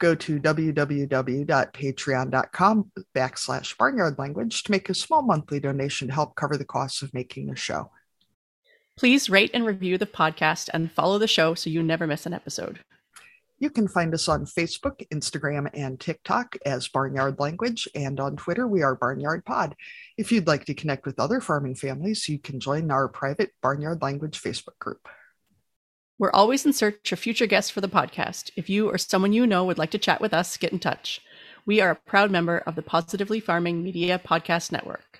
go to www.patreon.com backslash barnyard language to make a small monthly donation to help cover the costs of making the show. Please rate and review the podcast and follow the show so you never miss an episode. You can find us on Facebook, Instagram, and TikTok as Barnyard Language, and on Twitter, we are Barnyard Pod. If you'd like to connect with other farming families, you can join our private Barnyard Language Facebook group. We're always in search of future guests for the podcast. If you or someone you know would like to chat with us, get in touch. We are a proud member of the Positively Farming Media Podcast Network.